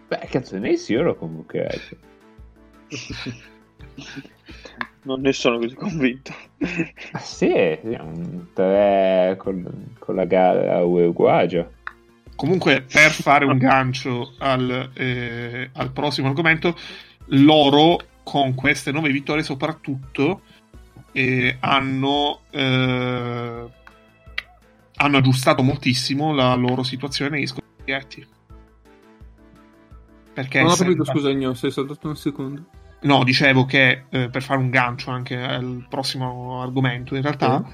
Beh, cazzo, sì io lo convocherei. Non ne sono così convinto. Ah, sì, sì, un 3 con, con la gara Uruguagia. Comunque, per fare un gancio al, eh, al prossimo argomento, loro con queste nove vittorie soprattutto eh, hanno, eh, hanno aggiustato moltissimo la loro situazione negli scontri Perché non ho capito, scusa, Igno, sei saltato un secondo. No, dicevo che eh, per fare un gancio anche al prossimo argomento, in realtà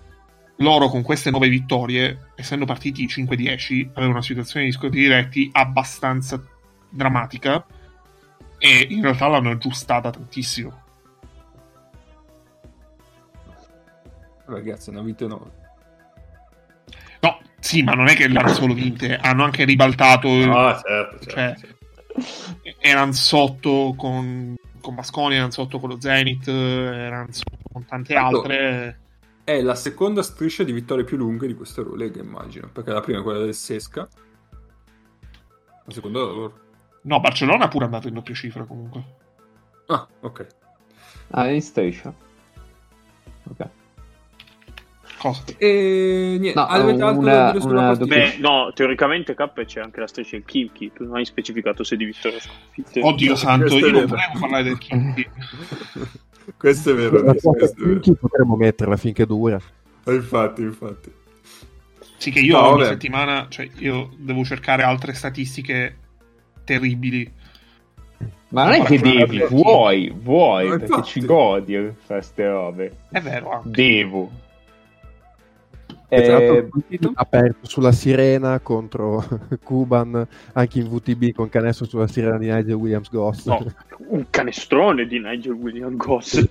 loro con queste nove vittorie, essendo partiti 5-10, avevano una situazione di scontri diretti abbastanza drammatica e in realtà l'hanno aggiustata tantissimo. Ragazzi, una vita no. No, Sì, ma non è che l'hanno solo vinte, hanno anche ribaltato. Ah, certo, certo. Cioè, certo. erano sotto con, con Basconi, erano sotto con lo Zenith, erano sotto con tante Tanto- altre. È la seconda striscia di vittorie più lunghe di questa Eurolega, immagino. Perché la prima è quella del Sesca. La seconda è la loro. No, Barcellona pure è andato in doppia cifra comunque. Ah, ok. Ah, in striscia. Ok. Cosa? E niente, No, avete altro una- da dire sulla una partita? Beh, no, teoricamente K c'è anche la striscia del Kimchi. Tu non hai specificato se di vittorie o sconfitte. Oddio santo, questo è io non vero. volevo parlare del Kimchi. questo è vero. Questo è vero. Potremmo metterla finché dura. Eh, Infatti, infatti. Sì, che io No, ogni vabbè. settimana, cioè, io devo cercare altre statistiche terribili. Ma non è che devi, vuoi, vuoi, perché infatti. ci godi a fare ste robe. È vero, anche. Devo. E tra l'altro Eh, aperto sulla sirena contro Cuban anche in VTB con canestro sulla sirena di Nigel Williams Goss No, un canestrone di Nigel William Goss.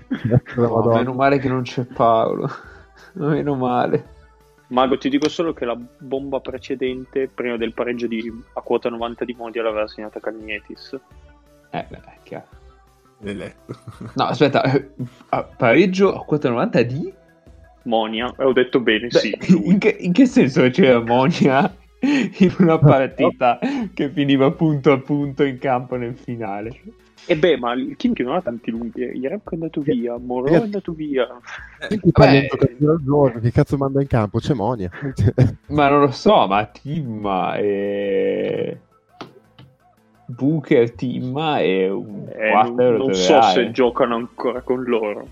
No, meno male che non c'è Paolo. Meno male. Mago, ti dico solo che la bomba precedente, prima del pareggio di, a quota 90 di Mondial, aveva segnato Cagnetis. Eh, beh, è chiaro. L'hai letto. No, aspetta, eh, pareggio a quota 90 di? Monia, e ho detto bene, Beh, sì. in, che, in che senso c'era Monia in una partita che finiva punto a punto in campo nel finale? E beh, ma il Kimchi non ha tanti lunghi. Yeremko è andato via, Moro è andato via. Pinky fa Beh, giorno, che cazzo manda in campo? C'è Monia. Ma non lo so, ma Timma e... Booker, Timma e un Eh, non, non so se giocano ancora con loro.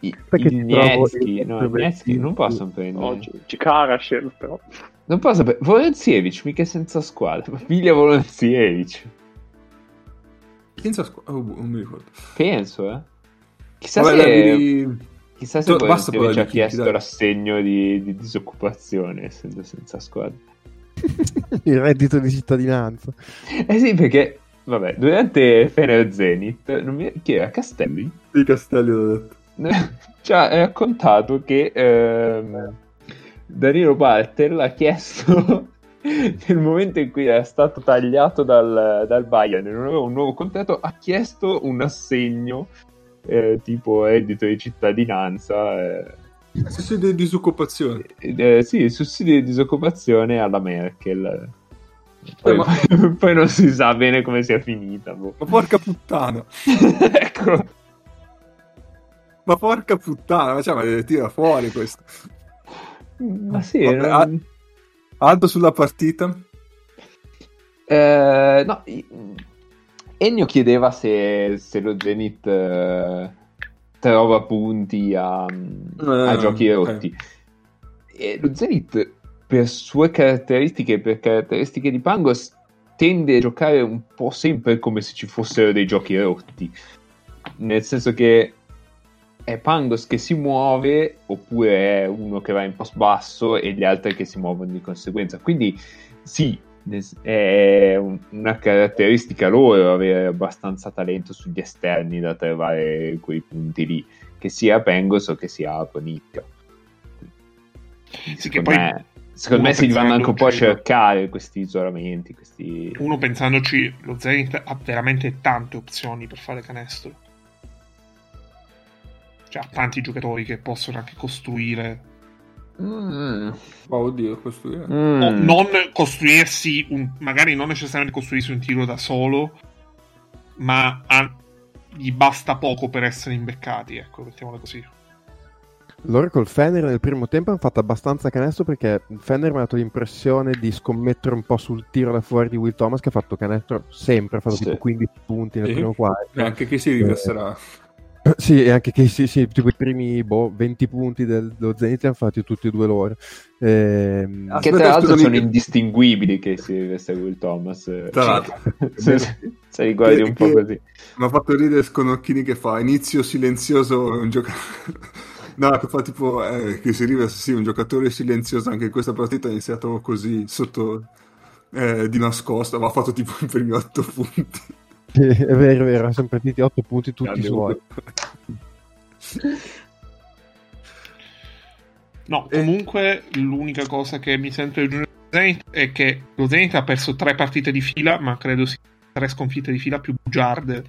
I- Perché il ti trovo- Nietski, no, Nietski non possono prendere. Oggi c'è Karashev, però. Non posso prendere. Volenzievich, mica senza squadra. Ma Figlia Volenzievich. Senza squadra. Oh, non mi ricordo. Penso, eh. Chissà Vabbè, se... dai, devi- Chissà se basta parlare ha di chiesto dai. l'assegno di, di disoccupazione essendo senza squadra. Il reddito di cittadinanza. Eh sì, perché, vabbè, durante Fener Zenith, non mi... chi era? Castelli? Di Castelli l'ho detto. ci ha raccontato che ehm, Danilo Bartel ha chiesto nel momento in cui era stato tagliato dal, dal Bayern e non aveva un nuovo contratto ha chiesto un assegno eh, tipo reddito di cittadinanza eh, Sussidio di disoccupazione. eh, sì, sussidi di disoccupazione alla Merkel poi, Eh, ma- poi non si sa bene come sia finita boh. Ma porca puttana. ecco Ma porca puttana. Ma, cioè, ma tira fuori questo. ma sì Vabbè, non- Alto sulla partita. Eh, no, Ennio chiedeva se, se lo Zenith eh, trova punti a, a Eh, giochi ok. rotti. E lo Zenith, per sue caratteristiche, per caratteristiche di Pangos, tende a giocare un po' sempre come se ci fossero dei giochi rotti. Nel senso che è Pangos che si muove oppure è uno che va in post basso e gli altri che si muovono di conseguenza. Quindi sì, è un- una caratteristica loro avere abbastanza talento sugli esterni da trovare quei punti lì, che sia Pangos o che sia Ponicca. Sì, Secondo poi me, secondo me si vanno anche un po' a cercare questi isolamenti, questi... uno pensandoci, lo Zenith ha veramente tante opzioni per fare canestro. Cioè, ha tanti giocatori che possono anche costruire, Mm, Ma oddio, è... mm. o non costruirsi, un, magari non necessariamente costruirsi un tiro da solo, ma ha- gli basta poco per essere imbeccati, ecco, mettiamola così. Loro col Fener nel primo tempo hanno fatto abbastanza canestro perché Fener mi ha dato l'impressione di scommettere un po' sul tiro da fuori di Will Thomas che ha fatto canestro sempre, ha fatto Sì. tipo 15 punti nel Sì. primo quarto. E anche che si riverserà. Sì, e anche che sì, sì, tipo i primi boh, 20 punti del- dello Zenit li hanno fatti tutti e due loro. Ehm, Ah, Che tra l'altro sono indistinguibili che si veste Will Thomas. eh. Tra l'altro. se, se li guardi un po' Che- così. Mi ha fatto ridere Sconocchini che fa inizio silenzioso un giocatore. No, che fa tipo eh, che si riversa, sì, un giocatore silenzioso anche in questa partita ha iniziato così sotto eh, di nascosto, aveva fatto tipo i primi otto punti. Sì, è vero, è vero, sono partiti 8 punti tutti Grande suoi. No, Eh. comunque l'unica cosa che mi sento di aggiungere è che lo Zenit ha perso tre partite di fila, ma credo sia tre sconfitte di fila più bugiarde.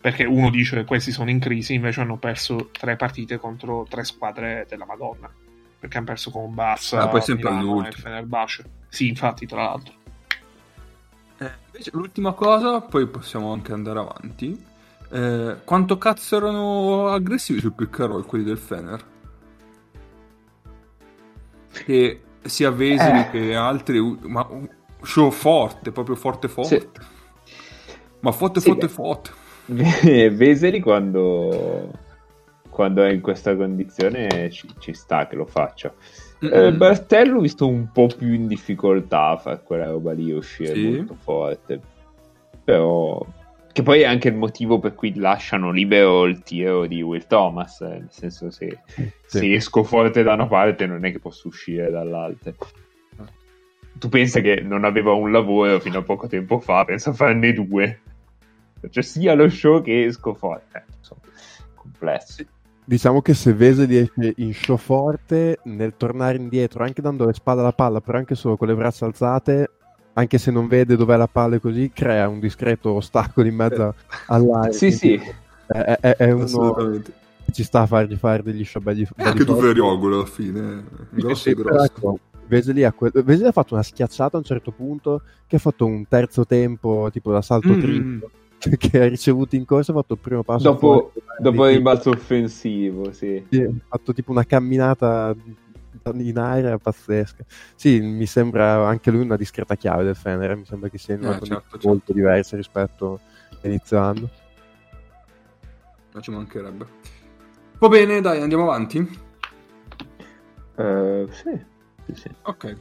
Perché uno dice che questi sono in crisi, invece hanno perso tre partite contro tre squadre della Madonna. Perché hanno perso con Barça, ah, poi sempre Milano e Fenerbahce. Sì, infatti, tra l'altro. Eh, invece, l'ultima cosa, poi possiamo anche andare avanti. Eh, quanto cazzo erano aggressivi sul pick and roll quelli del Fener? Che sia Veseli Eh. che altri, ma show forte, proprio forte forte. Sì. Ma forte Sì, forte beh. forte. Veseli quando, quando è in questa condizione ci, ci sta che lo faccia. Eh, Mm-mm. Bartello visto un po' più in difficoltà a fare quella roba lì, uscire Sì. molto forte. Però... Che poi è anche il motivo per cui lasciano libero il tiro di Will Thomas, eh, nel senso se, se esco forte da una parte non è che posso uscire dall'altra. Tu pensa che non aveva un lavoro fino a poco tempo fa, pensa a farne due. Cioè sia lo show che esco forte. Eh, insomma, complesso. Diciamo che se Veseli esce in show forte, nel tornare indietro, anche dando le spalle alla palla, però anche solo con le braccia alzate, anche se non vede dov'è la palla e così, crea un discreto ostacolo in mezzo all'aria. Sì, sì. È, è- è uno ci sta a fargli fare degli show belli, E belli anche. Duveriogolo alla fine. Grosso Sì, e grosso. ecco, Veseli ha, que- Veseli ha fatto una schiacciata a un certo punto che ha fatto un terzo tempo tipo da salto Mm. triplo che ha ricevuto in corsa ha fatto il primo passo Dopo, fuori. dopo il rimbalzo offensivo, sì. Sì, ha fatto tipo una camminata in aria pazzesca sì mi sembra anche lui una discreta chiave del Fener mi sembra che sia in una Eh, condizione certo, certo. molto diversa rispetto all'inizio anno Non ci mancherebbe. Va bene, dai, andiamo avanti. Sì, sì, sì. Ok.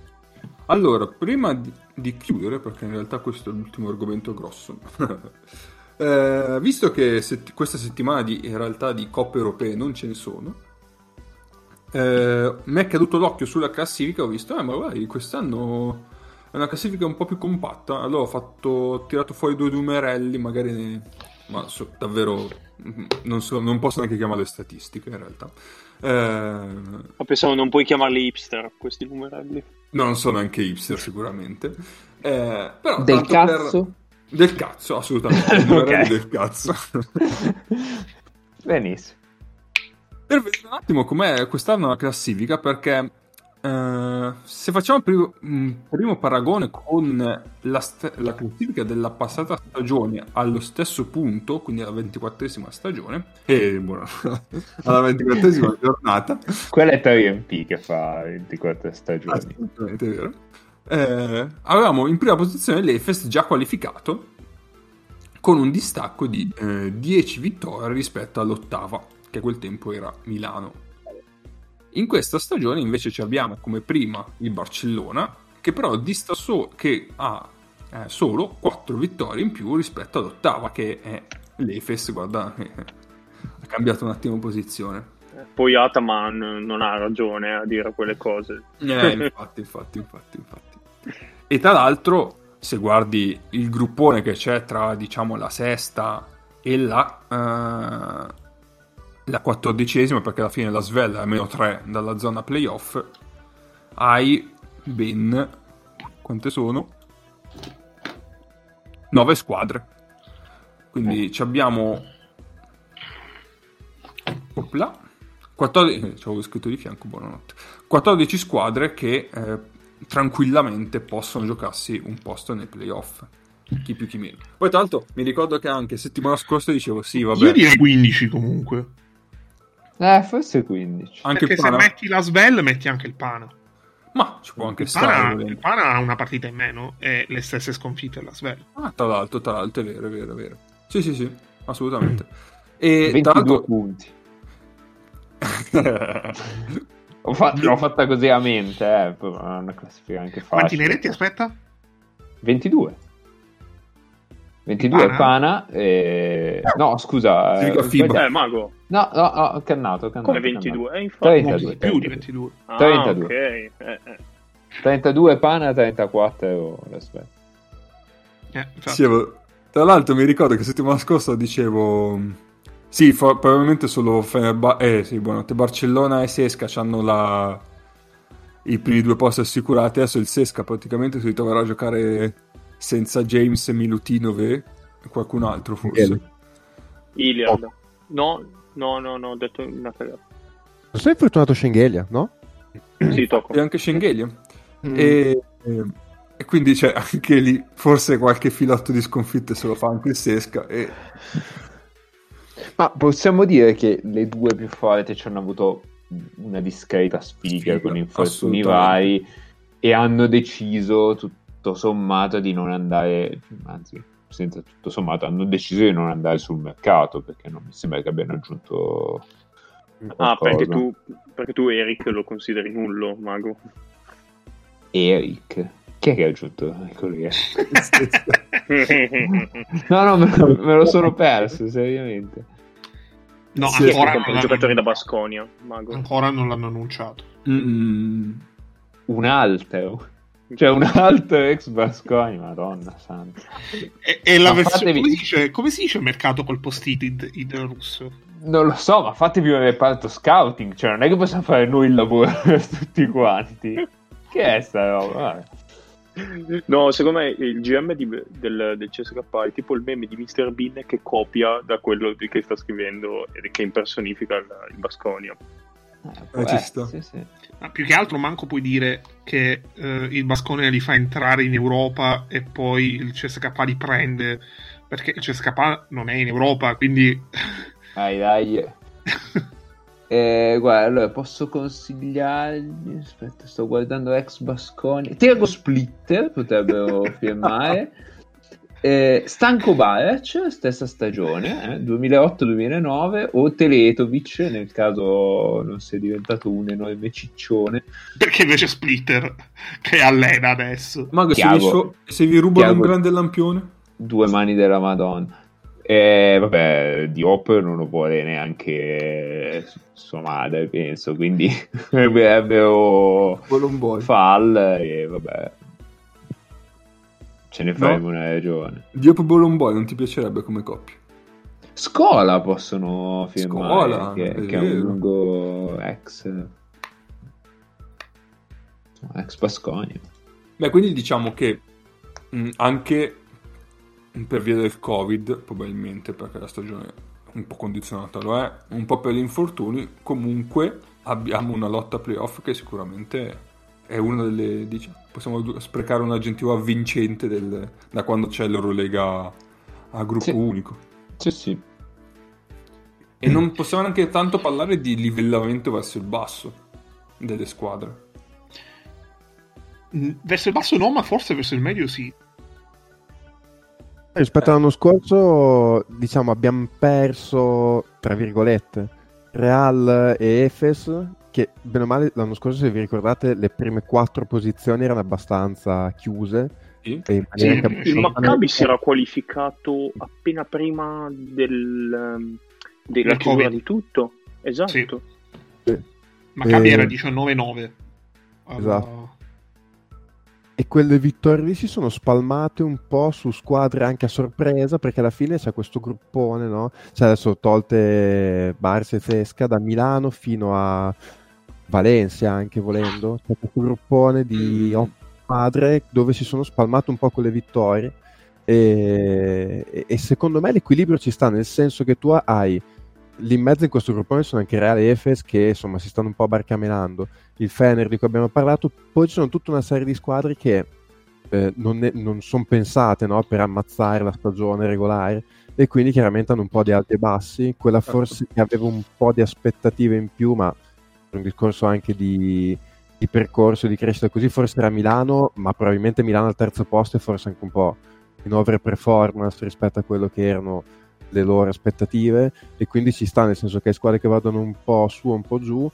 Allora, prima di, di chiudere, perché in realtà questo è l'ultimo argomento grosso, eh, visto che sett- questa settimana di, in realtà di coppe europee non ce ne sono, eh, mi è caduto l'occhio sulla classifica, ho visto, eh, ma guarda, quest'anno è una classifica un po' più compatta, allora ho, fatto, ho tirato fuori due numerelli, magari, ne- ma so- davvero, mm, non, so- non posso neanche chiamarle statistiche in realtà. Eh, Ma pensavo non puoi chiamarli hipster questi numerelli. No, non sono anche hipster sicuramente. Eh, però Del tanto per- cazzo? Del cazzo, assolutamente. Ok. Numerelli del cazzo. Benissimo. per vedere un attimo com'è quest'anno la classifica, perché eh, se facciamo primo, un primo paragone con la, st- la classifica della passata stagione allo stesso punto, quindi alla ventiquattresima stagione, e buono, alla ventiquattresima giornata, Quella è 3MP che fa 24 stagioni. Assolutamente vero. Eh, avevamo in prima posizione l'Efes già qualificato con un distacco di eh, 10 vittorie rispetto all'ottava, che a quel tempo era Milano. In questa stagione invece ci abbiamo come prima il Barcellona, che però dista so- che ha eh, solo 4 vittorie in più rispetto all'ottava, che è l'Efes, guarda, eh, ha cambiato un attimo posizione. Poi Ataman non ha ragione a dire quelle cose. Eh, infatti, infatti, infatti, infatti. E tra l'altro, se guardi il gruppone che c'è tra, diciamo, la sesta e la, eh, la quattordicesima, perché alla fine la Svel è meno 3 dalla zona playoff, hai ben... quante sono? 9 squadre. Quindi ci abbiamo... Opla. 14... eh, scritto di fianco, buonanotte. 14 squadre che eh, tranquillamente possono giocarsi un posto nei playoff. Chi più chi meno. Poi tra l'altro mi ricordo che anche settimana scorsa dicevo sì, vabbè. Io direi 15 comunque. Eh, forse 15. anche Perché se metti la Svel, metti anche il Pana. Ma ci può anche Il stare. Pana, il Pana ha una partita in meno e le stesse sconfitte della Svel. Ah, tra l'altro, tra l'altro, è vero, è vero, è vero. Sì, sì, sì, assolutamente. E 22 tra l'altro... punti. Ho fa- l'ho fatta così a mente, eh, è una classifica anche facile. Quanti neretti aspetta? 22. 22 Pana? Pana e... No, scusa. Eh, sbagliato. Eh, Mago, No, no, no, cannato, cannato. come ho cannato. 22? Eh, infatti. 32, più di 32. 22. Ah, 32. ok. Eh, eh. 32 Pana, 34 euro. Aspetta. Eh. Dicevo, tra l'altro mi ricordo che settimana scorsa dicevo sì, fa- probabilmente solo Fenerba- eh, sì, buonanotte, Barcellona e Sesca hanno la i primi due posti assicurati. Adesso il Sesca praticamente si ritroverà a giocare senza James, Milutinov e qualcun altro forse. Iliad. No, no, no, no, ho detto una cagata. Sei fortunato Schengelia, no? Sì, tocco. E anche Schengelia. Mm. E, e, quindi c'è anche lì forse qualche filotto di sconfitte se lo fa anche il Sesca. E... Ma possiamo dire che le due più forti ci hanno avuto una discreta sfiga, sfiga con infortuni vari e hanno deciso tutto sommato di non andare, anzi senza tutto sommato hanno deciso di non andare sul mercato perché non mi sembra che abbiano aggiunto ah perché tu, perché tu Eric lo consideri nullo mago? Eric? Chi è che ha aggiunto quello no no me lo, me lo sono perso seriamente No, sì, ancora non giocatori da Basconia. Ancora non l'hanno annunciato. Mm-mm. Un altro. Cioè un altro ex Basconia, madonna santa. E, e la versione, fatevi... come, si dice, come si dice mercato col post-it in, in russo? Non lo so, ma fatevi un reparto scouting, cioè non è che possiamo fare noi il lavoro per tutti quanti. che è sta roba? Vabbè. No, secondo me il GM di, del, del CSK è tipo il meme di Mr. Bean che copia da quello che sta scrivendo e che impersonifica il, il Basconia. Eh, eh, sì, sì. Ma più che altro manco puoi dire che eh, il Basconia li fa entrare in Europa e poi il CSK li prende perché il CSK non è in Europa, quindi... Dai, dai. Eh, guarda, allora posso consigliargli. Aspetta, sto guardando ex Basconi. Tego Splitter potrebbero firmare. Eh, Stanko Barac, stessa stagione, eh, 2008-2009, o Teletovic, nel caso non sia diventato un enorme ciccione. Perché invece Splitter, che allena adesso. Ma se, vi, se vi rubano Chiago, un grande lampione? Due mani della Madonna. E vabbè, Diop non lo vuole neanche sua madre, penso, quindi avrebbero Fall e vabbè. Ce ne faremo no. una ragione. Diop Bolomboy non ti piacerebbe come coppia? Scola possono firmare, Scola, che, è, che è un lungo ex ex Basconia. Beh, quindi diciamo che mh, anche per via del covid probabilmente perché la stagione un po' condizionata lo è un po' per gli infortuni comunque abbiamo una lotta playoff che sicuramente è una delle diciamo, possiamo sprecare un aggettivo avvincente del, da quando c'è l'Eurolega a gruppo sì. unico. Sì sì. E non possiamo neanche tanto parlare di livellamento verso il basso delle squadre. Verso il basso no ma forse verso il medio sì Rispetto all'anno scorso, diciamo, abbiamo perso, tra virgolette, Real e Efes, che bene o male l'anno scorso, se vi ricordate, le prime quattro posizioni erano abbastanza chiuse. Sì. Sì, il Maccabi si era qualificato appena prima del, della chiusura di tutto. Esatto. Sì. Maccabi e... era 19-9. Esatto e quelle vittorie lì si sono spalmate un po' su squadre anche a sorpresa perché alla fine c'è questo gruppone, no? Cioè adesso tolte Barça e Fesca da Milano fino a Valencia anche volendo, c'è questo gruppone di mm. otto squadre dove si sono spalmate un po' con le vittorie e, e secondo me l'equilibrio ci sta nel senso che tu hai lì in mezzo in questo gruppone sono anche Real e Efes che insomma si stanno un po' barcamenando il Fener di cui abbiamo parlato poi ci sono tutta una serie di squadre che eh, non, non sono pensate no, per ammazzare la stagione regolare e quindi chiaramente hanno un po' di alti e bassi quella certo. forse che aveva un po' di aspettative in più ma un discorso anche di, di percorso di crescita così forse era Milano ma probabilmente Milano al terzo posto e forse anche un po' in over performance rispetto a quello che erano le loro aspettative e quindi ci sta nel senso che hai squadre che vadano un po' su un po' giù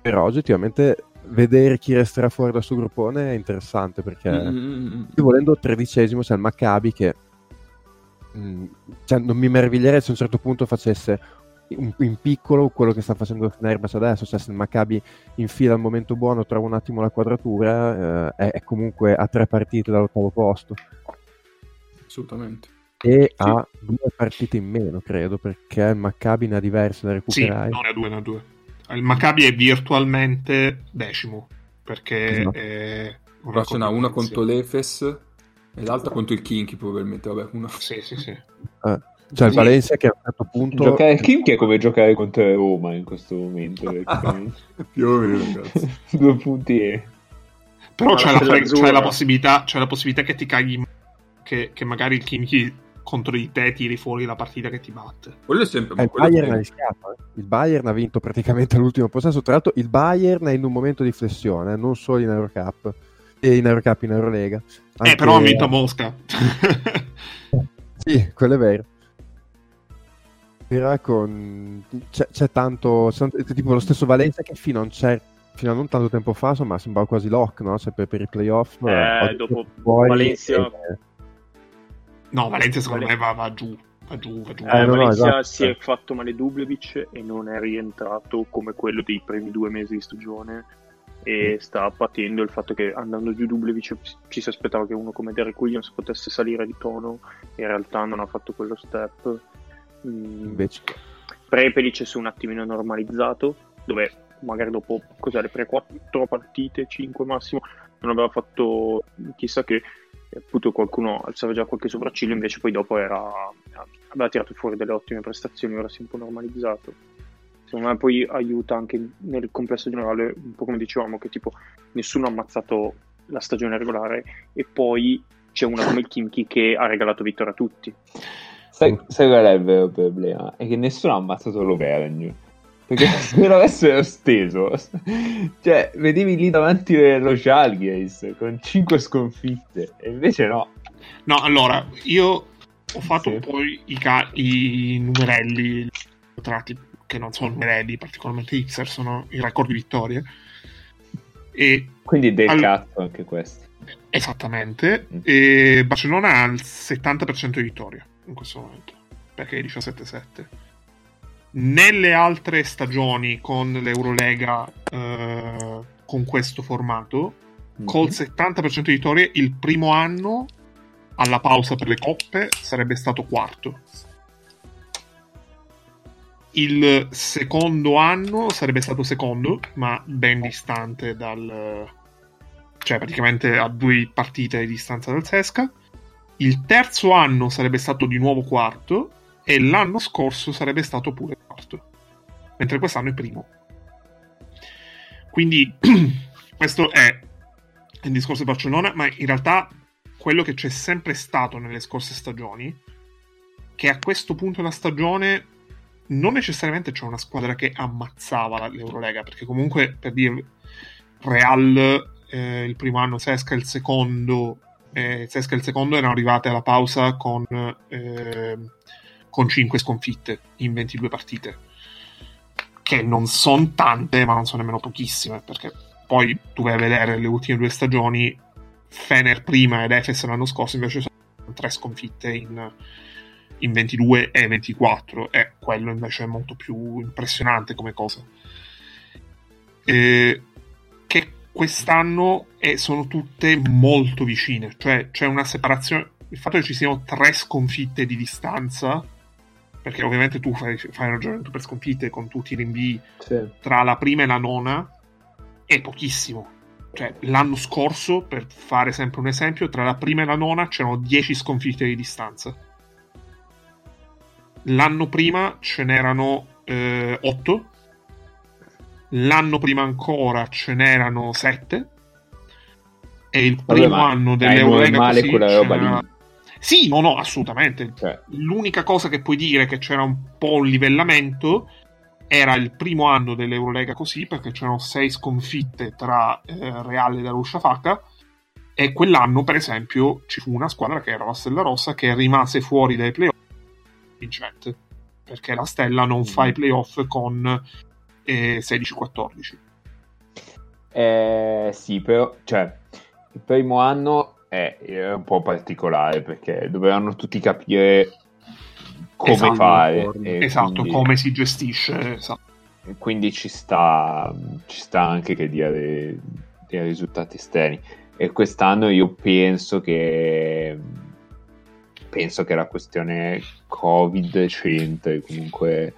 però oggettivamente vedere chi resterà fuori dal suo gruppone è interessante perché mm-hmm. volendo tredicesimo c'è il Maccabi che mh, cioè, non mi meraviglierei se a un certo punto facesse in, in piccolo quello che sta facendo il Fenerbahce adesso cioè se il Maccabi infila al momento buono trova un attimo la quadratura eh, è, è comunque a tre partite dall'ottavo posto assolutamente e sì. ha due partite in meno, credo, perché il Maccabi ne ha diverse da recuperare. Sì, non ne ha due, ne ha due. Il Maccabi è virtualmente decimo. perché Esatto. è una Però ce n'ha una contro l'Efes e l'altra contro il Kinky probabilmente. Vabbè, una... Sì, sì, sì. Eh, Cioè il. Valencia che a un certo punto... Giocare Kimchi è come giocare contro Roma in questo momento. Più o meno, ragazzi. Due punti e... Però c'è la c'è la possibilità, c'è la possibilità che ti caghi che, che magari il Kimchi contro di te tiri fuori la partita che ti batte. Quello è sempre... Eh, il quello è Bayern ha sempre- rischiato, eh. il Bayern ha vinto praticamente all'ultimo possesso. Tra l'altro, il Bayern è in un momento di flessione, eh, non solo in Eurocup, e in Eurocup, in Eurolega. Eh, Anche- però ha vinto a Mosca. Sì, quello è vero. Però con... c'è, c'è tanto, c'è tanto- tipo lo stesso Valencia che fino a, un cer- fino a non tanto tempo fa insomma sembrava quasi lock no? Cioè, per, per i playoff Eh, oggi dopo Valencia- e- no, Valencia secondo Vale- me va, va giù. Va giù, va giù. Eh, no, Valencia esatto. si è fatto male Dublevic e non è rientrato come quello dei primi due mesi di stagione e sta patendo il fatto che andando giù Dublevic ci si aspettava che uno come Derek Williams potesse salire di tono in realtà non ha fatto quello step Mm, invece Prepelic si è un attimino normalizzato dove magari dopo cos'è, le prime quattro partite 5 massimo non aveva fatto chissà che appunto qualcuno alzava già qualche sopracciglio invece poi dopo era aveva tirato fuori delle ottime prestazioni ora si è un po' normalizzato secondo me poi aiuta anche nel complesso generale un po' come dicevamo che tipo nessuno ha ammazzato la stagione regolare e poi c'è una come il Kimchi che ha regalato vittoria a tutti Sai, sai qual è il vero problema? È che nessuno ha ammazzato l'Overgne. Perché se lo avessero steso, cioè, vedevi lì davanti lo Jalgiris con 5 sconfitte, e invece no. No, allora, io ho fatto Sì. un po' i, ca- i numerelli tratti, che non sono numerelli particolarmente Xer, sono i record di vittorie. E Quindi del All- cazzo anche questi. esattamente, Mm. e Barcellona ha il 70% di vittorie in questo momento, perché è 17-7. Nelle altre stagioni con l'Eurolega eh, con questo formato, col 70% di vittorie, il primo anno alla pausa per le coppe sarebbe stato quarto. Il secondo anno sarebbe stato secondo, ma ben distante dal. cioè praticamente a due partite di distanza dal Sesca. Il terzo anno sarebbe stato di nuovo quarto, e l'anno scorso sarebbe stato pure quarto. Mentre quest'anno è primo. Quindi questo è il discorso di Barcellona, ma in realtà quello che c'è sempre stato nelle scorse stagioni, che a questo punto della stagione non necessariamente c'è una squadra che ammazzava l'Eurolega, perché comunque per dire Real eh, il primo anno, Sesca il secondo, eh, Sesca il secondo erano arrivate alla pausa con, eh, con 5 sconfitte in 22 partite, che non sono tante, ma non sono nemmeno pochissime, perché poi tu vai a vedere le ultime due stagioni, Fener prima ed Efes l'anno scorso invece sono tre sconfitte in, in 22 e 24 e quello invece è molto più impressionante come cosa. E che quest'anno eh, sono tutte molto vicine, cioè c'è una separazione, il fatto che ci siano tre sconfitte di distanza, perché ovviamente tu fai, fai un ragionamento per sconfitte con tutti i rinvii Sì. tra la prima e la nona è pochissimo. Cioè, l'anno scorso, per fare sempre un esempio, tra la prima e la nona c'erano 10 sconfitte di distanza. L'anno prima ce n'erano 8. L'anno prima ancora ce n'erano 7. E il primo anno dell'Eurolega così quella roba. Sì, no, no, assolutamente. Cioè, L'unica cosa che puoi dire che c'era un po' un livellamento era il primo anno dell'Eurolega così, perché c'erano sei sconfitte tra eh, Real e Darussafaka, e quell'anno, per esempio, ci fu una squadra che era la Stella Rossa che rimase fuori dai playoff vincente, perché la Stella non fa i playoff con eh, 16-14. Eh, sì, però, cioè, il primo anno è, è un po' particolare perché dovevano tutti capire come Esatto, fare. esatto, quindi, come si gestisce. Esatto. quindi ci sta, ci sta anche che dia dei, dei risultati esterni. E quest'anno io penso che penso che la questione Covid c'entra, comunque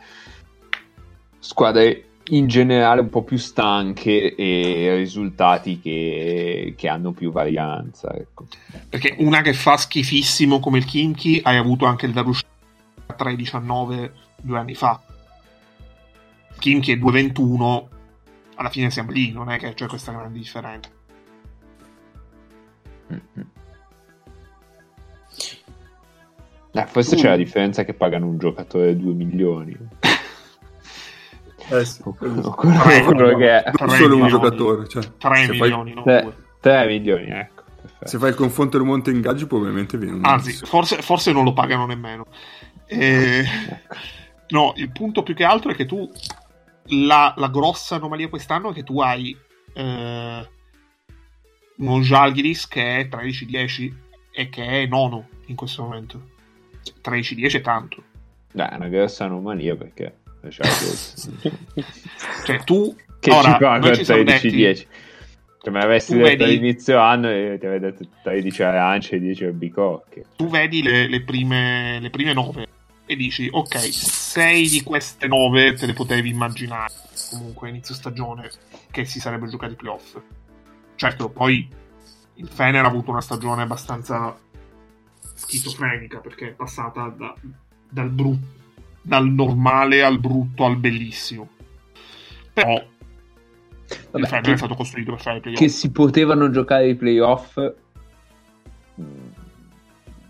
squadre in generale un po' più stanche e risultati che, che hanno più varianza. Ecco. Perché una che fa schifissimo come il Kimchi hai avuto anche il Darush 3.19 due anni fa. Kimchi è 2.21, alla fine siamo lì, non è che c'è questa grande differenza. Mm-hmm. Eh, forse tu... c'è la differenza che pagano un giocatore 2 milioni. Eh sì, quello, quello che è non solo un giocatore, cioè, 3 milioni, fai... non 3 milioni, ecco. Perfetto. Se fai il confronto del monte ingaggi, probabilmente viene un Anzi, forse, forse, non lo pagano nemmeno. E... No, il punto più che altro è che tu la, la grossa anomalia quest'anno è che tu hai eh, uno Jalgiris che è 13-10 e che è nono in questo momento. 13-10 è tanto. Beh, è una grossa anomalia perché cioè tu che ora, ci con 13-10 cioè, me l'avessi detto vedi... all'inizio anno e ti avrei detto 13 arance e 10 albicocche. Tu vedi le, le, prime, le prime 9 e dici ok 6 di queste 9 te le potevi immaginare comunque inizio stagione che si sarebbe giocato i playoff. Certo poi il Fener ha avuto una stagione abbastanza schizofrenica perché è passata da, dal brutto dal normale al brutto al bellissimo. Però Vabbè, il Fener è stato costruito per fare i playoff. Che si potevano giocare i playoff mm,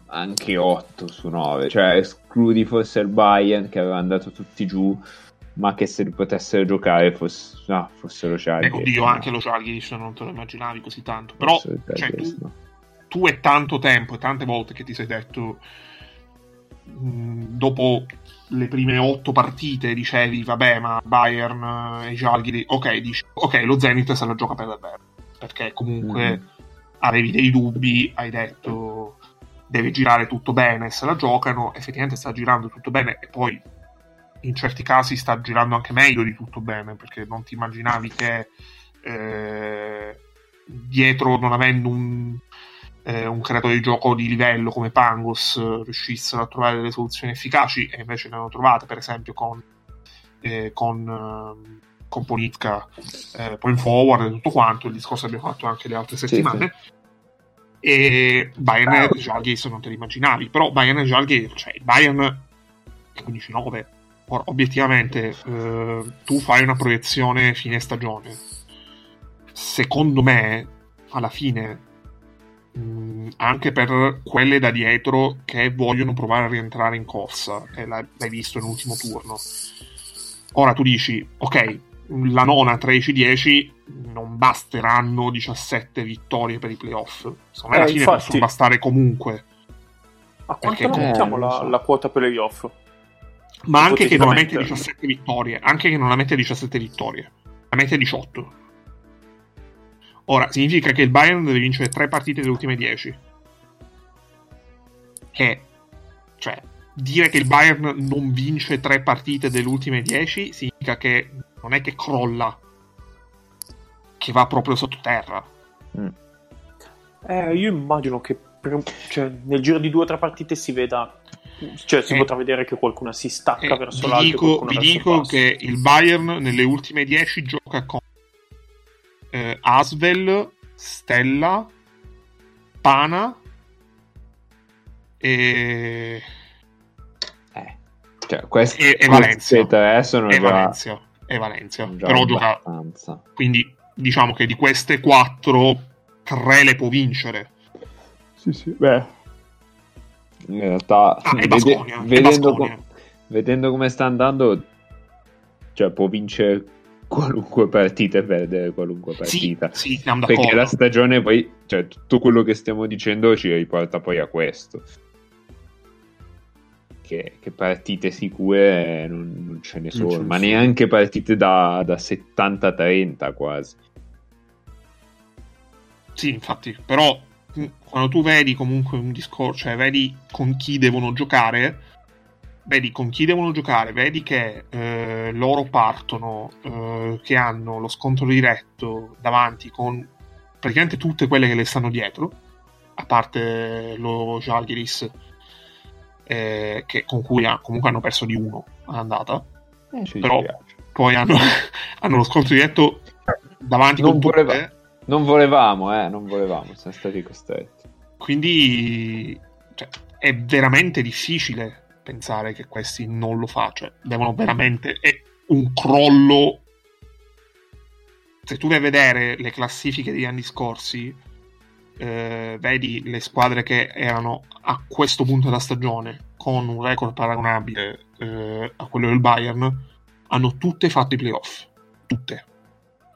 anche 8 su 9, cioè escludi forse il Bayern che aveva andato tutti giù, ma che se li potessero giocare fosse, no, fossero Charlie. Eh, oddio, anche lo Charlie non te lo immaginavi così tanto, però cioè, tu, tu è tanto tempo e tante volte che ti sei detto mh, mm, dopo le prime otto partite dicevi vabbè ma Bayern e Jalgiri ok, dici, ok lo Zenit se la gioca per davvero perché comunque mm. avevi dei dubbi hai detto deve girare tutto bene se la giocano effettivamente sta girando tutto bene e poi in certi casi sta girando anche meglio di tutto bene perché non ti immaginavi che eh, dietro non avendo un eh, un creatore di gioco di livello come Pangos eh, riuscissero a trovare delle soluzioni efficaci e invece ne hanno trovate per esempio con, eh, con, ehm, con Politka eh, point forward e tutto quanto. Il discorso abbiamo fatto anche le altre settimane. sì, sì. e Bayern e Jalgis non te li immaginavi però Bayern e Jalgis cioè Bayern 15-9 Ora, obiettivamente eh, tu fai una proiezione fine stagione. Secondo me alla fine Mm, anche per quelle da dietro che vogliono provare a rientrare in corsa, e l'hai, l'hai visto nell'ultimo turno. Ora tu dici, ok, la nona 13-10 non basteranno 17 vittorie per i playoff. Secondo me alla eh, fine infatti... possono bastare comunque. A quanto non mettiamo la, la, quota playoff? Ma anche che non la mette 17 vittorie, anche che non la mette 17 vittorie, la mette 18 Ora, significa che il Bayern deve vincere tre partite delle ultime 10. Che, cioè, dire che il Bayern non vince tre partite delle ultime 10 significa che non è che crolla, che va proprio sottoterra. Mm. Eh, io immagino che per, cioè, nel giro di due o tre partite si veda cioè si eh, potrà vedere che qualcuna si stacca eh, verso vi l'alto dico, vi dico che il Bayern nelle ultime 10 gioca con eh, Asvel, Stella, Pana e... Eh, cioè, questi, e, e Valencia. tre sono e già... Valencia. E Valencia. Però gioca... Quindi diciamo che di queste quattro, tre le può vincere. Sì, sì, beh. In realtà, ah, vede- Basconia, vedendo, com- vedendo come sta andando, cioè può vincere qualunque partita e perdere qualunque partita. Sì, sì, Perché la stagione poi, cioè tutto quello che stiamo dicendo ci riporta poi a questo. Che, che partite sicure non, non ce ne sono, ma neanche partite da, da 70-30 quasi. Sì, infatti, però quando tu vedi comunque un discorso, cioè vedi con chi devono giocare, vedi con chi devono giocare, vedi che eh, loro partono, eh, che hanno lo scontro diretto davanti con praticamente tutte quelle che le stanno dietro, a parte lo Jalgiris, eh, che, con cui ha, comunque hanno perso di uno all'andata. Eh, Però poi hanno, hanno lo scontro diretto davanti non, con voleva- tutte. non volevamo, eh, non volevamo, siamo stati costretti. Quindi cioè, è veramente difficile pensare che questi non lo facciano. Cioè, devono veramente. È un crollo. Se tu vai a vedere le classifiche degli anni scorsi, eh, vedi le squadre che erano a questo punto della stagione con un record paragonabile eh, a quello del Bayern, hanno tutte fatto i playoff. Tutte.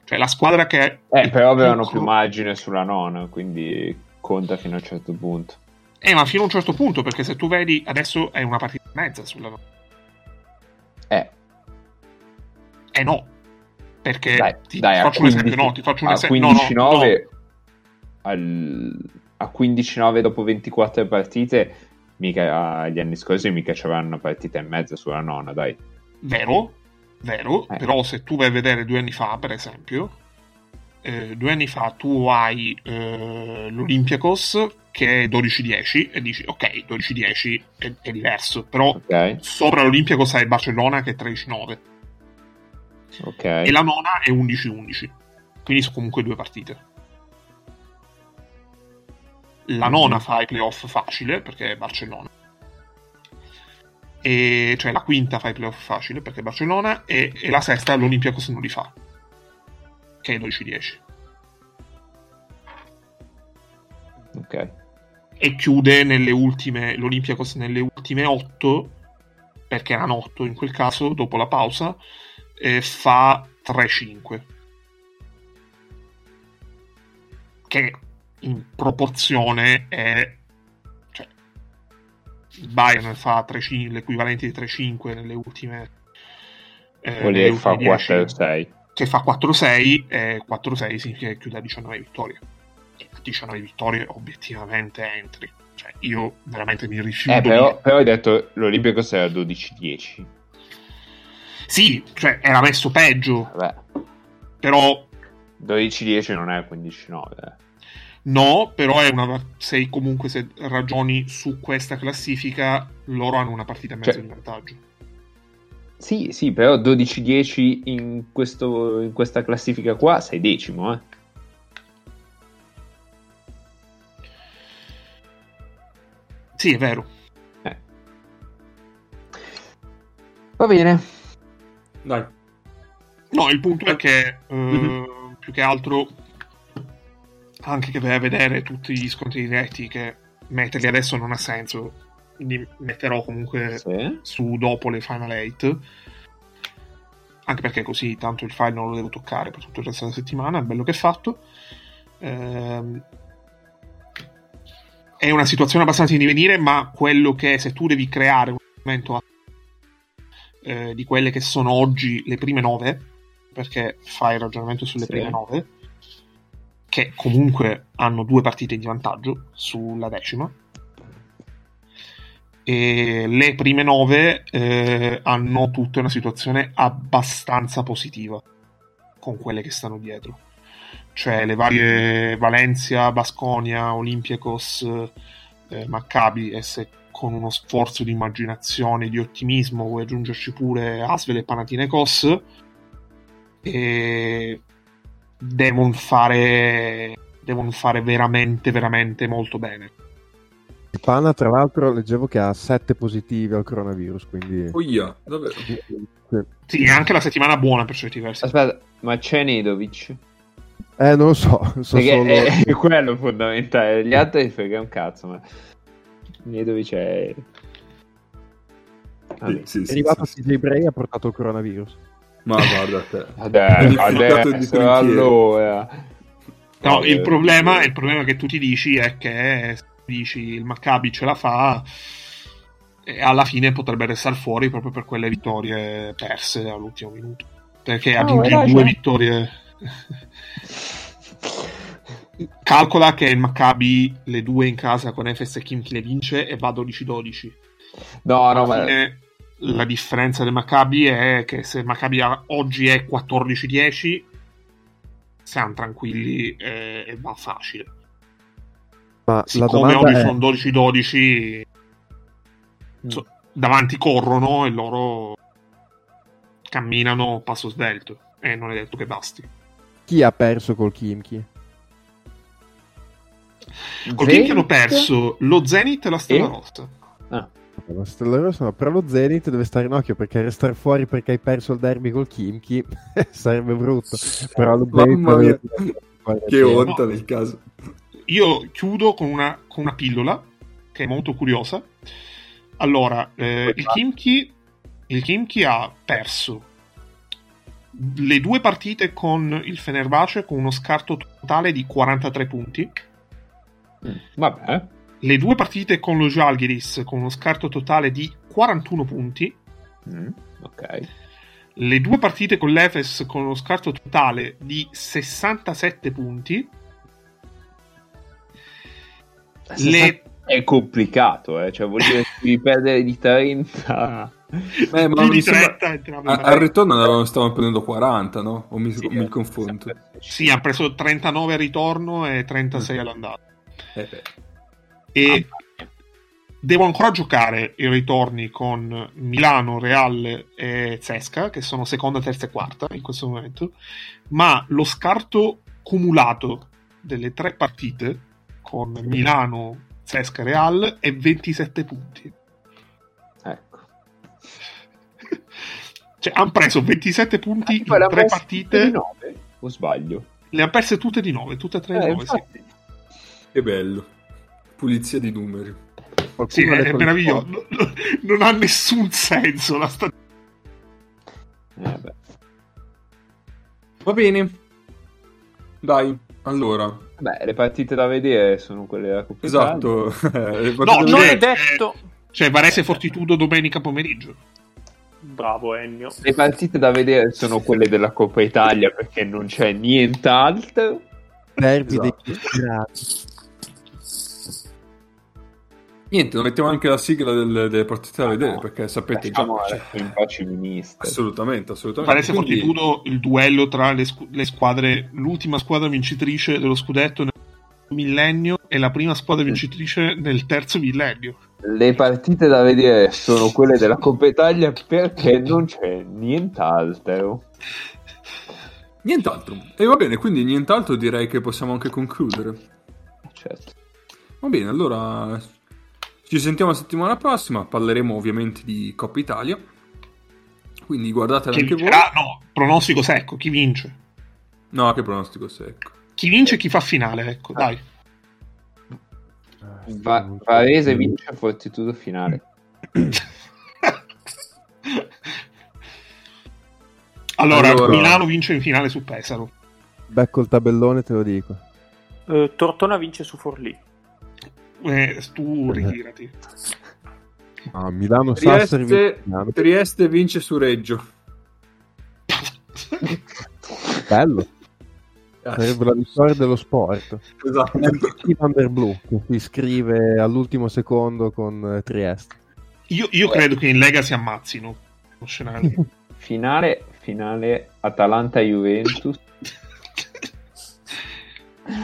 Cioè la squadra che... Eh, però avevano più più margine sulla nona, quindi conta fino a un certo punto. Eh, ma fino a un certo punto, perché se tu vedi adesso è una partita e mezza sulla. Eh, Eh no. Perché dai, ti, dai, ti a faccio un 15, esempio, no, ti faccio un a esempio. no, no, 15-9 no. al- a 15-9 dopo 24 partite, mica agli anni scorsi mica c'avevano una partita e mezza sulla nona, dai. Vero, vero, Eh. però se tu vai a vedere due anni fa, per esempio, eh, due anni fa tu hai eh, l'Olympiakos che è 12-10 e dici ok, 12-10 è, è diverso, però Ok, sopra l'Olympiakos hai Barcellona che è 13-9 ok. e la nona è 11-11, quindi sono comunque due partite. La Mhm. nona fa i playoff facile perché è Barcellona. E cioè la quinta fa i playoff facile perché è Barcellona e, e la sesta l'Olympiacos non li fa. Che è 12-10. ok. E chiude nelle ultime l'Olympiacos nelle ultime 8 perché erano 8 in quel caso dopo la pausa e fa 3-5. Che in proporzione è cioè il Bayern fa 3-5, l'equivalente di 3-5 nelle ultime eh, che fa ultime 10, 4-6. Che fa 4-6 e 4-6 significa che chiude a 19 vittorie e a 19 vittorie obiettivamente entri cioè io veramente mi rifiuto Eh, di- però, però hai detto l'Olimpiakos era 12-10. sì cioè era messo peggio Vabbè, però 12-10 non è 15-9. eh. no però è una se comunque se ragioni su questa classifica loro hanno una partita e mezzo Cioè- di vantaggio Sì, sì, però 12-10 in, questo, in questa classifica qua sei decimo, eh. sì è vero Eh. Va bene. Dai. No, il punto è che eh, Mhm. più che altro anche che vai a vedere tutti gli scontri diretti che metterli adesso non ha senso. Quindi metterò comunque Sì. su dopo le Final 8. Anche perché così tanto il file non lo devo toccare per tutto il resto della settimana, è bello che è fatto. Ehm, è una situazione abbastanza in divenire, ma quello che se tu devi creare un momento a- eh, di quelle che sono oggi le prime nove, perché fai il ragionamento sulle Sì. prime nove, che comunque hanno due partite di vantaggio sulla decima. E le prime nove eh, hanno tutte una situazione abbastanza positiva con quelle che stanno dietro. Cioè le varie Valencia, Basconia, Olympiacos, eh, Maccabi e se con uno sforzo di immaginazione e di ottimismo vuoi aggiungerci pure Asvel e Panathinaikos e devono fare devono fare veramente veramente molto bene Il Pana, tra l'altro, leggevo che ha 7 positivi al coronavirus, quindi... Oia, davvero. Sì. anche la settimana buona per certi versi Aspetta, ma c'è Nedovic? Eh, non lo so, so Perché solo... è, è quello fondamentale. Gli altri frega un cazzo, ma Nedovic è... Vabbè. Sì, sì, È sì, arrivato sì, sì. TJ Bray e ha portato il coronavirus. Ma guarda te. Adesso, adesso allora. No, il problema, vabbè. il problema che tu ti dici è che dici il Maccabi ce la fa e alla fine potrebbe restare fuori proprio per quelle vittorie perse all'ultimo minuto. Perché aggiungi hai due ragione. vittorie. Calcola che il Maccabi le due in casa con Efes e Kimchi le vince e va 12-12. No, no, Alla ma... fine la differenza del Maccabi è che se il Maccabi oggi è 14-10 siamo tranquilli e, e va facile. Ma la Siccome domanda oggi è... sono 12-12 so- davanti corrono e loro camminano passo svelto e non è detto che basti. Chi ha perso col Kimchi? Col Kimchi hanno perso lo Zenith e la Stella e? Rossa. Ah. La Stella Rossa no, però lo Zenith deve stare in occhio perché restare fuori perché hai perso il derby col Kimchi sarebbe brutto. Però lo Zenith... Che onta nel caso. Io chiudo con una, con una pillola che è molto curiosa. Allora, eh, il, Kimchi, il Kimchi ha perso le due partite con il Fenerbahce con uno scarto totale di 43 punti. Mm, vabbè. Le due partite con lo Jalgiris con uno scarto totale di 41 punti. Mm, ok. Le due partite con l'Efes con uno scarto totale di 67 punti. Le... È complicato, eh? cioè vuol dire che devi perdere di 30. Beh, ma di 30 sembra... a, al ritorno stavano prendendo 40, no? O mi, sì, mi confondo? Sì, ha preso 39 al ritorno e 36 mm. all'andata. Eh e ah, devo ancora giocare i ritorni con Milano, Real e Zesca, che sono seconda, terza e quarta in questo momento, ma lo scarto cumulato delle tre partite con Milano, Zesca e Real è 27 punti. Cioè, hanno preso 27 punti in tre partite. Di 9, o sbaglio? Le ha perse tutte di 9, tutte e tre di 9, sì. Che bello. Pulizia di numeri. Qualcuno sì, è, è meraviglioso. Non, non, ha nessun senso la stagione. Eh, Va bene. Dai, allora. Beh, le partite da vedere sono quelle della Coppa Esatto. no, non è detto. Cioè, Varese Fortitudo domenica pomeriggio. Bravo Ennio. Le partite da vedere sono quelle della Coppa Italia perché non c'è nient'altro. Derby esatto. dei Niente, non mettiamo anche la sigla del, delle partite da vedere perché sapete già. Cioè, in pace ministro. Assolutamente, assolutamente. Parece Quindi... fortitudo il duello tra le, scu- le, squadre, l'ultima squadra vincitrice dello scudetto nel millennio e la prima squadra vincitrice nel terzo millennio le partite da vedere sono quelle della Coppa Italia perché non c'è nient'altro. Nient'altro. E va bene, quindi nient'altro direi che possiamo anche concludere. Certo. Va bene, allora ci sentiamo la settimana prossima, parleremo ovviamente di Coppa Italia. Quindi guardatela anche voi. No, pronostico secco, chi vince? No, che pronostico secco. Chi vince e chi fa finale, ecco, ah. dai. Va- Varese vince a fortitudo finale. allora, allora, Milano vince in finale su Pesaro. Becco il tabellone, te lo dico. Uh, Tortona vince su Forlì. Eh, tu ritirati. Ah, Milano Trieste, vince, Trieste vince su Reggio. Bello. Sarebbe la vittoria dello sport. Esatto. Van Blue che si iscrive all'ultimo secondo con eh, Trieste. Io, io credo che in Lega si ammazzino lo scenario. finale, finale Atalanta-Juventus.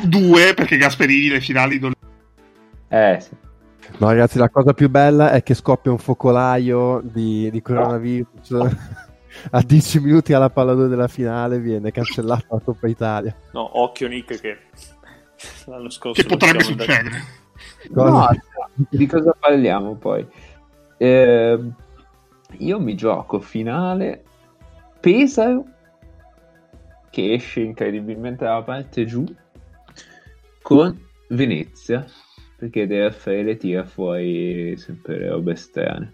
Due, perché Gasperini le finali non... Eh, sì. No, ragazzi, la cosa più bella è che scoppia un focolaio di, di coronavirus. No a 10 minuti alla palla 2 della finale viene cancellata la Coppa Italia. No, occhio Nick che l'anno scorso... Che potrebbe succedere? No, di cosa parliamo poi? Eh, io mi gioco finale Pesaro che esce incredibilmente dalla parte giù con Venezia perché deve fare le tira fuori sempre le robe strane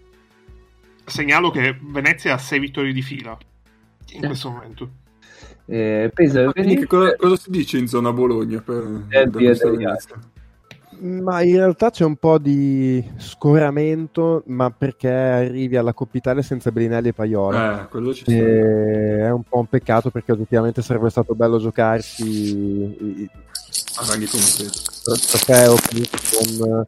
segnalo che Venezia ha 6 vittorie di fila in questo momento. Eh, pesa Venezia... cosa, cosa, si dice in zona Bologna per, per ma in realtà c'è un po' di scoramento, ma perché arrivi alla Coppa Italia senza Bellinelli e Paiola. Eh. È un po' un peccato perché oggettivamente sarebbe stato bello giocarsi a ranghi Trofeo con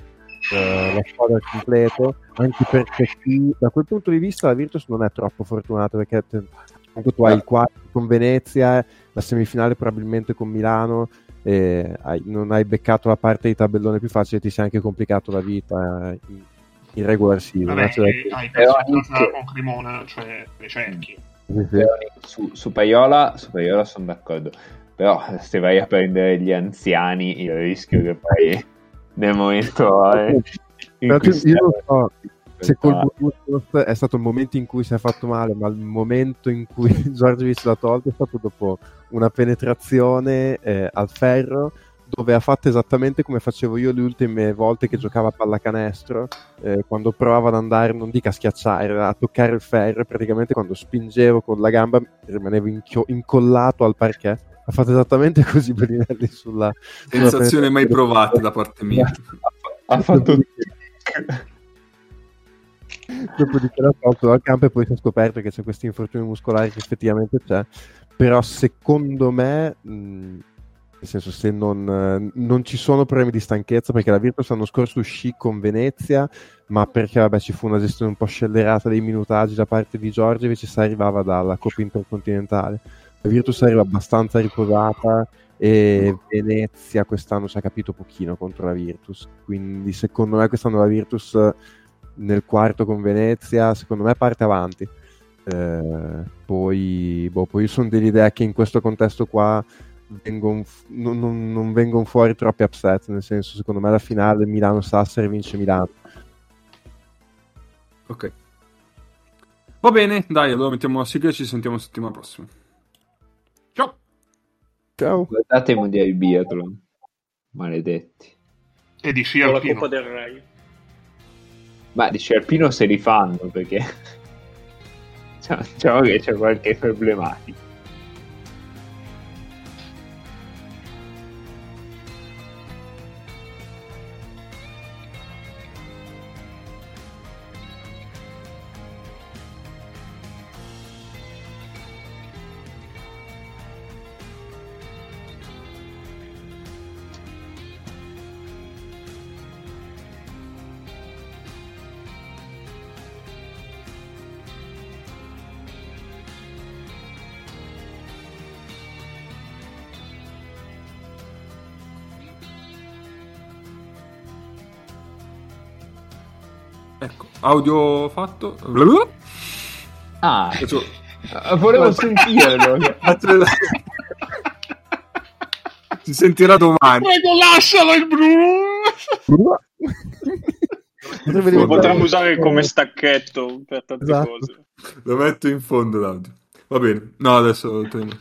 eh, la squadra al completo, anche perché qui, da quel punto di vista la Virtus non è troppo fortunata perché comunque tu hai il quarto con Venezia, la semifinale probabilmente con Milano, hai, non hai beccato la parte di tabellone più facile, ti sei anche complicato la vita in, in regular season. Vabbè, cioè, hai perso casa con Cremona, cioè le cerchi. Su, su, Paiola, su Paiola sono d'accordo. Però se vai a prendere gli anziani, il rischio che poi nel momento eh, io non so se col è stato il momento in cui si è fatto male, ma il momento in cui Giorgiovic l'ha tolto è stato dopo una penetrazione eh, al ferro dove ha fatto esattamente come facevo io le ultime volte che giocavo a pallacanestro, eh, quando provavo ad andare, non dico a schiacciare, a toccare il ferro, praticamente quando spingevo con la gamba rimanevo inchio- incollato al parquet. Ha fatto esattamente così Bellinelli sulla... Sensazione mai provata da parte mia. ha fatto... Dopodiché l'ha tolto dal campo e poi si è scoperto che c'è questo infortunio muscolare che effettivamente c'è. Però secondo me... Mh, nel senso se non, non, ci sono problemi di stanchezza perché la Virtus l'anno scorso uscì con Venezia ma perché vabbè, ci fu una gestione un po' scellerata dei minutaggi da parte di Giorgio ci si arrivava dalla Coppa Intercontinentale. La Virtus arriva abbastanza riposata e Venezia quest'anno ci ha capito pochino contro la Virtus. Quindi secondo me quest'anno la Virtus nel quarto con Venezia secondo me parte avanti. Eh, poi, boh, poi sono dell'idea che in questo contesto qua vengono, non, non, non vengono fuori troppi upset, nel senso secondo me la finale Milano-Sassari vince Milano. Ok. Va bene, dai, allora mettiamo la sigla e ci sentiamo la settimana prossima. Ciao. Ciao. Guardate i mondiali biathlon. Maledetti. E di sci alpino. la Coppa del Re. Ma di sci alpino se li fanno perché diciamo che c'è qualche problematica. Audio fatto. Ah, Faccio... volevo sentirlo. si sentirà domani. Prego, lascialo il Bruno. Lo potremmo usare come stacchetto per tante esatto. cose. Lo metto in fondo l'audio. Va bene. No, adesso lo teniamo.